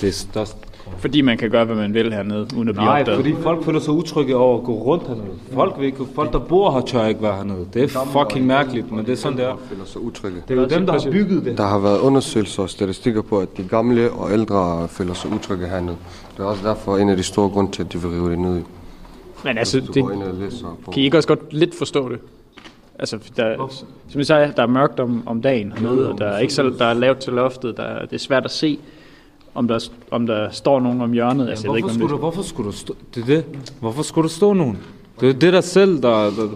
Det er størst. Fordi man kan gøre, hvad man vil hernede, uden at blive Nej, opdaget. fordi folk føler sig utrygge over at gå rundt hernede. Folk, vil ikke, folk der bor her, tør ikke være hernede. Det er fucking mærkeligt, men det er sådan, det er. føler sig utrygge. Det er jo dem, der har bygget det. Der har været undersøgelser og statistikker på, at de gamle og ældre føler sig utrygge hernede. Det er også derfor en af de store grunde til, at de vil rive det ned. Men altså, det, kan I ikke også godt lidt forstå det? Altså, der, som jeg sagde, der er mørkt om, om dagen hernede, og der er ikke så, der er lavt til loftet, der, er- det er svært at se, om der, om der står nogen om hjørnet. Altså, ikke, Hvorfor om skulle, du, hvorfor skulle du stå? Det er det. Hvorfor skulle du stå nogen? Det er det der selv, der, der,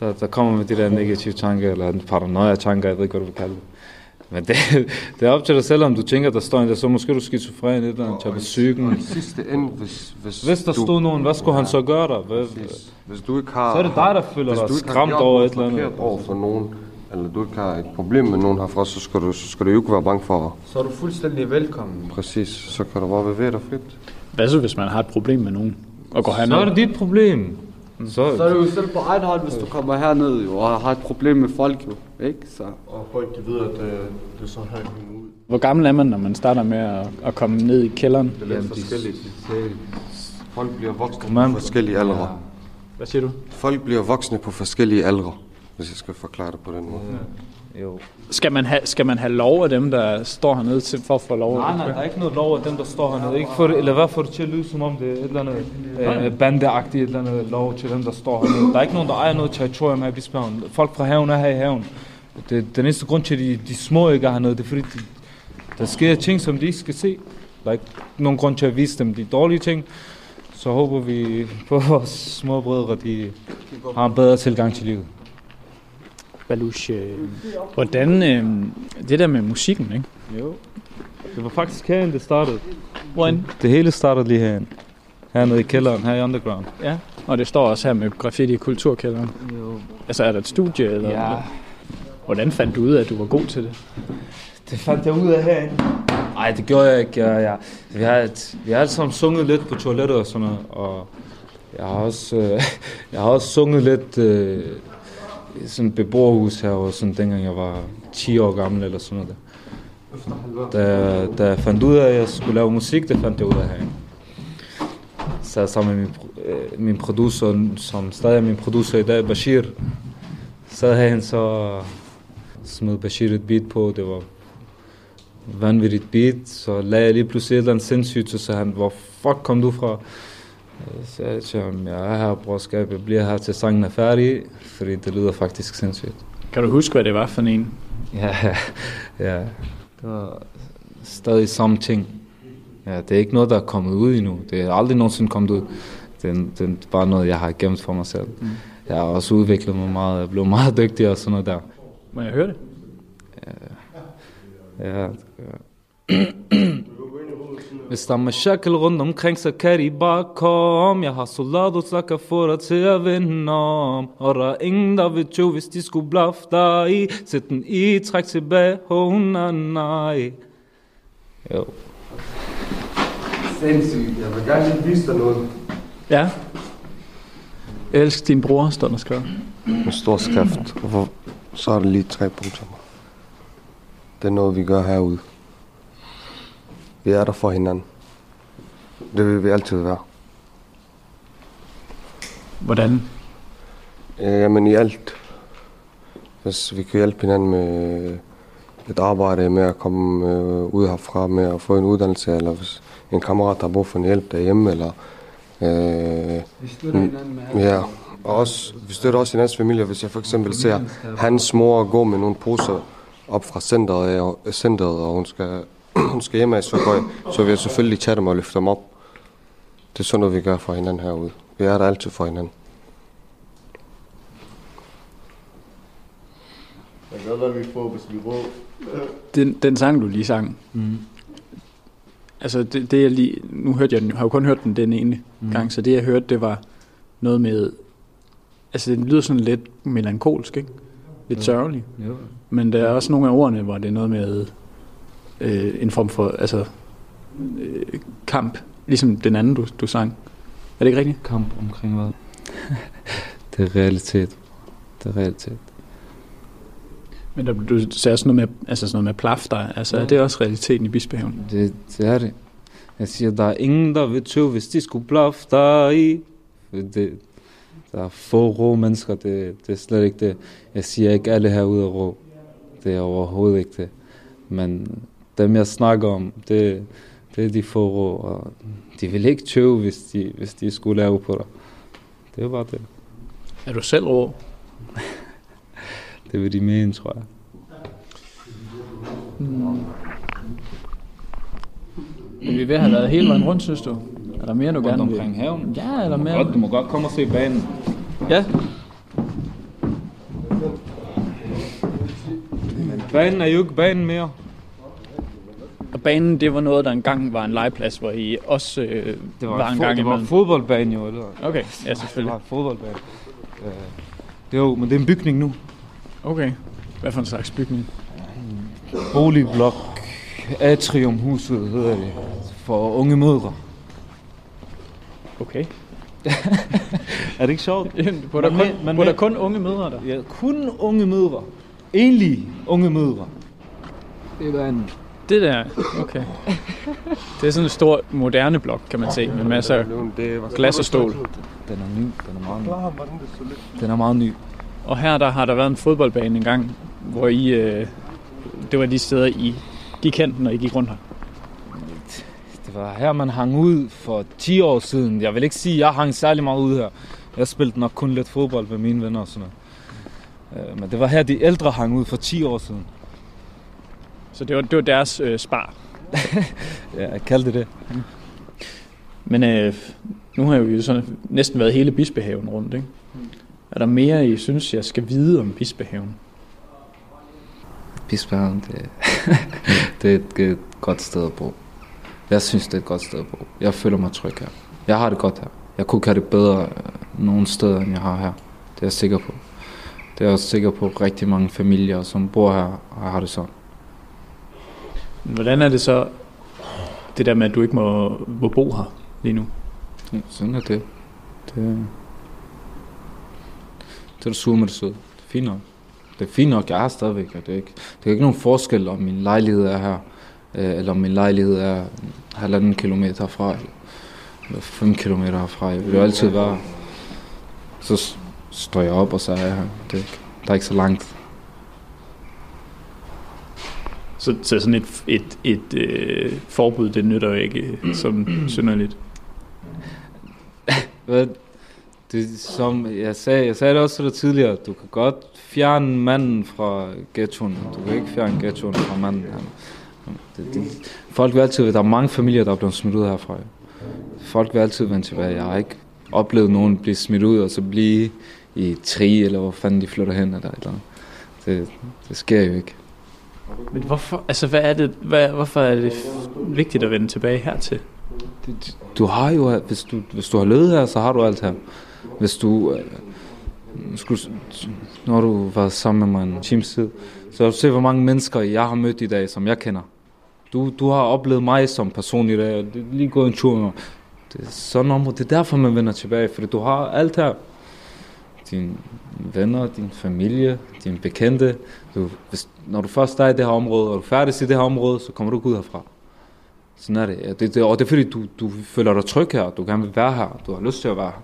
der, der kommer med de der negative tanker, eller paranoia tanker, jeg ved ikke, hvad du vil kalde det. Men det, det er op til dig selv, om du tænker, der står en der, så måske du skizofren, eller andet, tager psyken. I sidste ende, hvis, hvis, Hvis der du, stod nogen, hvad skulle han så gøre der? Hvad, Hvis, hvis du ikke har... Så er det dig, der føler dig skræmt over et eller andet. over for nogen, eller du ikke har et problem med nogen herfra, så skal du, så skal du jo ikke være bange for Så er du fuldstændig velkommen. præcis, så kan du bare bevæge dig frit. hvad så, hvis man har et problem med nogen, og går så herned? er det dit problem. Så, Så er du jo selv på egen hånd, hvis du kommer herned jo, og har et problem med folk jo. Ikke? Så. Og folk, de ved, at øh, det er sådan her ud. Hvor gammel er man, når man starter med at, at komme ned i kælderen? Det er lidt forskelligt. Folk bliver voksne Man- på forskellige aldre. Hvad siger du? Folk bliver voksne på forskellige aldre, hvis jeg skal forklare det på den måde. jo. Skal man, have, skal man have lov af dem, der står hernede til, for at få lov? Nej, nej, der er ikke noget lov af dem, der står hernede. Ikke for det, eller hvad får det til at lyde, som om det er et eller andet øh, bandeagtigt, et eller andet lov til dem, der står hernede. Der er ikke nogen, der ejer noget territorium her i Bispehaven. Folk fra haven er her i haven. Det, den eneste grund til, at de, de små ikke er hernede, det er fordi, de, der sker ting, som de ikke skal se. Der er ikke nogen grund til at vise dem de dårlige ting. Så håber vi på, at vores små brødre, de har en bedre tilgang til livet. Baluch, øh, hvordan, øh, det der med musikken, ikke? Jo. Det var faktisk herinde, det startede. Hvordan? Det hele startede lige herinde. Hernede i kælderen, her i underground. Ja, og det står også her med graffiti i kulturkælderen. Jo. Altså, er der et studie, eller? Ja. Hvordan fandt du ud af, at du var god til det? Det fandt jeg ud af herinde. Nej, det gjorde jeg ikke. Jeg, jeg, vi, har, et, vi har alle sammen sunget lidt på toilettet og sådan noget. Og jeg har også, øh, jeg har også sunget lidt øh, i sådan et beboerhus her, og sådan, dengang jeg var 10 år gammel eller sådan noget. Da, da jeg fandt ud af, at jeg skulle lave musik, det fandt jeg ud af herinde. Så jeg sammen med min, øh, min producer, som stadig er min producer i dag, Bashir. Så havde han så smed Bashir et beat på, det var vanvittigt beat, så lagde jeg lige pludselig et eller andet sindssygt, så sagde han, hvor fuck kom du fra? Så sagde jeg til ham, jeg er her, brorskab, jeg bliver her til sangen er færdig, fordi det lyder faktisk sindssygt. Kan du huske, hvad det var for en? Ja, ja, ja. Det var stadig samme ting. Ja, det er ikke noget, der er kommet ud endnu. Det er aldrig nogensinde kommet ud. Det er, det er bare noget, jeg har gemt for mig selv. Mm. Jeg har også udviklet mig meget, jeg blev meget dygtig og sådan noget der. Må jeg høre det? Ja, jeg. Hvis der er mashakal rundt omkring, så kan de bare komme. Jeg har soldater, der kan få dig til at vinde om. Og der er ingen, der vil tjo, hvis de skulle blaffe dig i. Sæt den i, træk tilbage, oh na, nej. Jo. Sindssygt. Jeg vil gerne lige vise dig noget. Ja. Elsk din bror, står der skrevet. Med stor skrift. Hvor, så er der lige tre punkter. Det er noget, vi gør herude. Vi er der for hinanden. Det vil vi altid være. Hvordan? Øh, Jamen i alt. Hvis vi kan hjælpe hinanden med et arbejde med at komme øh, ud herfra med at få en uddannelse, eller hvis en kammerat har brug for en hjælp derhjemme, eller øh, Vi støtter hinanden med ja, og også, vi støtter også hinandens familie, hvis jeg for eksempel ser hans mor gå med nogle poser op fra centret, og- centret og hun skal, hun skal hjem af Sørgøj, så vil jeg selvfølgelig tage dem og løfte dem op. Det er sådan noget, vi gør for hinanden herude. Vi er der altid for hinanden. Den, den sang, du lige sang. Mm. Altså, det, det jeg lige... Nu hørte jeg den, har jo kun hørt den den ene mm. gang, så det jeg hørte, det var noget med... Altså, den lyder sådan lidt melankolsk, ikke? Lidt sørgelig. Jo. Men der er også nogle af ordene, hvor det er noget med øh, en form for altså, øh, kamp Ligesom den anden, du, du sang. Er det ikke rigtigt? Kamp omkring hvad? det er realitet. Det er realitet. Men der, du sagde også noget med, altså sådan noget med plafter. Altså, Ja. er det også realiteten i Bispehaven? Det, det er det. Jeg siger, der er ingen, der vil tøve, hvis de skulle dig i. Det, der er få rå mennesker, det, det er slet ikke det. Jeg siger ikke alle herude er rå. Det er overhovedet ikke det. Men dem, jeg snakker om, det, det er de få rå, og de vil ikke tøve, hvis de, hvis de skulle lave på dig. Det bare det. Er du selv rå? Det vil de mene, tror jeg. Men vi ved at have været hele vejen rundt, synes du? Er der mere, du gerne vil? haven. Ja, eller mere? du må godt komme og se banen. Ja. Banen er jo ikke banen mere. Og banen, det var noget, der engang var en legeplads, hvor I også øh, Det var, var en fo- gang det var imellem. fodboldbane jo, eller? Okay, ja Det selvfølgelig. var en fodboldbane. Øh, Det er jo, men det er en bygning nu. Okay. Hvad for en slags bygning? Boligblok. Atriumhuset hedder det. For unge mødre. Okay. Er det ikke sjovt? Bor der, Man kun, man bor der kun unge mødre der? Ja, kun unge mødre. Enlige unge mødre. Det er en... Det der, okay. Det er sådan en stor, moderne blok, kan man se, med masser af glas og stål. Den er ny. Den er meget ny. Den er meget ny. Og her der har der været en fodboldbane engang, hvor I, øh, det var de steder, I gik hen, når I gik rundt her. Det var her, man hang ud for 10 år siden. Jeg vil ikke sige, at jeg hang særlig meget ud her. Jeg spillede nok kun lidt fodbold med mine venner og sådan noget. Øh, Men det var her, de ældre hang ud for 10 år siden. Så det var, det var deres øh, spar. Ja, jeg kaldte det det. Men øh, nu har vi jo sådan næsten været hele Bispehaven rundt, ikke? Er der mere, I synes, jeg skal vide om Bispehaven? Bispehaven, det, det er et godt sted at bo. Jeg synes, det er et godt sted at bo. Jeg føler mig tryg her. Jeg har det godt her. Jeg kunne ikke have det bedre øh, nogen steder, end jeg har her. Det er jeg sikker på. Det er jeg også sikker på, rigtig mange familier, som bor her, har det sådan. Hvordan er det så, det der med, at du ikke må, må bo her lige nu? Ja, sådan er det. Det, det er du sur med det søde. Det er fint nok. Det er fint nok, jeg er stadigvæk her. Det er ikke, det er ikke nogen forskel, om min lejlighed er her, øh, eller om min lejlighed er halvanden kilometer herfra, eller- fem kilometer herfra. Jeg vil jo altid være Så står jeg op, og så er jeg her. Det er ikke, der er ikke så langt. Så, så sådan et, et, et øh, forbud, det nytter jo ikke øh, som synderligt. Det, som jeg sagde, jeg sagde det også dig tidligere, du kan godt fjerne manden fra ghettoen, du kan ikke fjerne ghettoen fra manden. Det, det, folk vil altid, der er mange familier, der er blevet smidt ud herfra. Folk vil altid vende tilbage. Jeg har ikke oplevet nogen blive smidt ud, og så blive i tri, eller hvor fanden de flytter hen, eller et eller. Det, det sker jo ikke. Men hvorfor, altså hvad er det, hvad, hvorfor er det vigtigt at vende tilbage hertil? Du har jo, hvis du, hvis du har levet her, så har du alt her. Hvis du, øh, skulle, når du var sammen med mig en times tid, så har du se, hvor mange mennesker jeg har mødt i dag, som jeg kender. Du, du har oplevet mig som person i dag, og det er lige gået en tur med mig. Det er sådan område. Det er derfor, man vender tilbage, fordi du har alt her. Dine venner, din familie, dine bekendte. Du, hvis, når du først er i det her område, og du færdig i det her område, så kommer du ikke ud herfra. Sådan er det. Det, det og det er fordi, du, du føler dig tryg her, du gerne vil være her, du har lyst til at være her.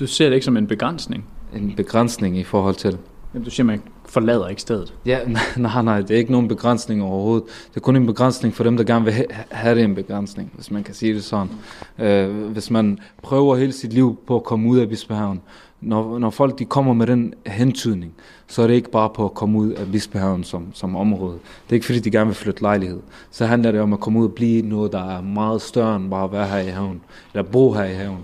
Du ser det ikke som en begrænsning. En begrænsning i forhold til. Jamen, du siger, man forlader ikke stedet. Ja, nej, nej, det er ikke nogen begrænsning overhovedet. Det er kun en begrænsning for dem, der gerne vil ha- have det en begrænsning, hvis man kan sige det sådan. Øh, hvis man prøver hele sit liv på at komme ud af Bispehaven, når, når folk de kommer med den hentydning, så er det ikke bare på at komme ud af Bispehaven som, som område. Det er ikke fordi, de gerne vil flytte lejlighed. Så handler det om at komme ud og blive noget, der er meget større end bare at være her i haven, eller bo her i haven.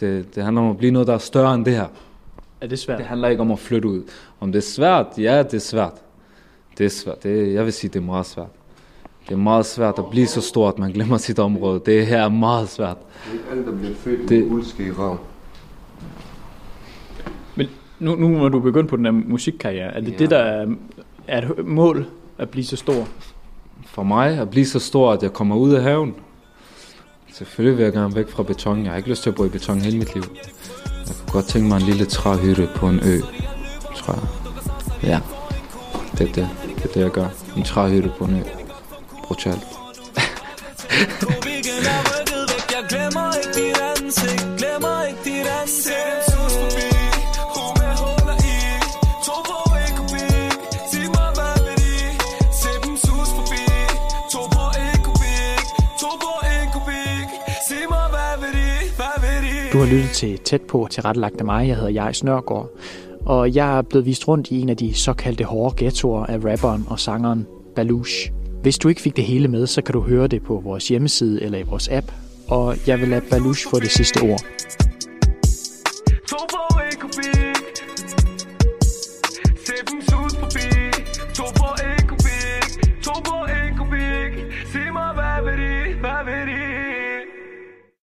Det, det handler om at blive noget, der er større end det her. Er det svært? Det handler ikke om at flytte ud. Om det er svært? Ja, det er svært. Det er svært. Det, jeg vil sige, det er meget svært. Det er meget svært at blive så stor, at man glemmer sit område. Det her er meget svært. Det er ikke alle, der bliver født Det- med i røven. Men nu, nu må du begynde på den der musikkarriere. Er det Ja. det, der er, er et mål at blive så stor? For mig at blive så stor, at jeg kommer ud af haven, Selvfølgelig vil jeg gerne væk fra beton. Jeg har ikke lyst til at bo i beton hele mit liv. Jeg kunne godt tænke mig en lille træhytte på en ø, tror jeg. Ja, det er det. Det er det, jeg gør. En træhytte på en ø. Brutalt. Du har lyttet til Tæt på til tilrettelagt af mig. Jeg hedder Jais Nørgaard. Og jeg er blevet vist rundt i en af de såkaldte hårde ghettoer af rapperen og sangeren Balush. Hvis du ikke fik det hele med, så kan du høre det på vores hjemmeside eller i vores app. Og jeg vil lade Balush få det sidste ord. Hvad vil de? Hvad vil de?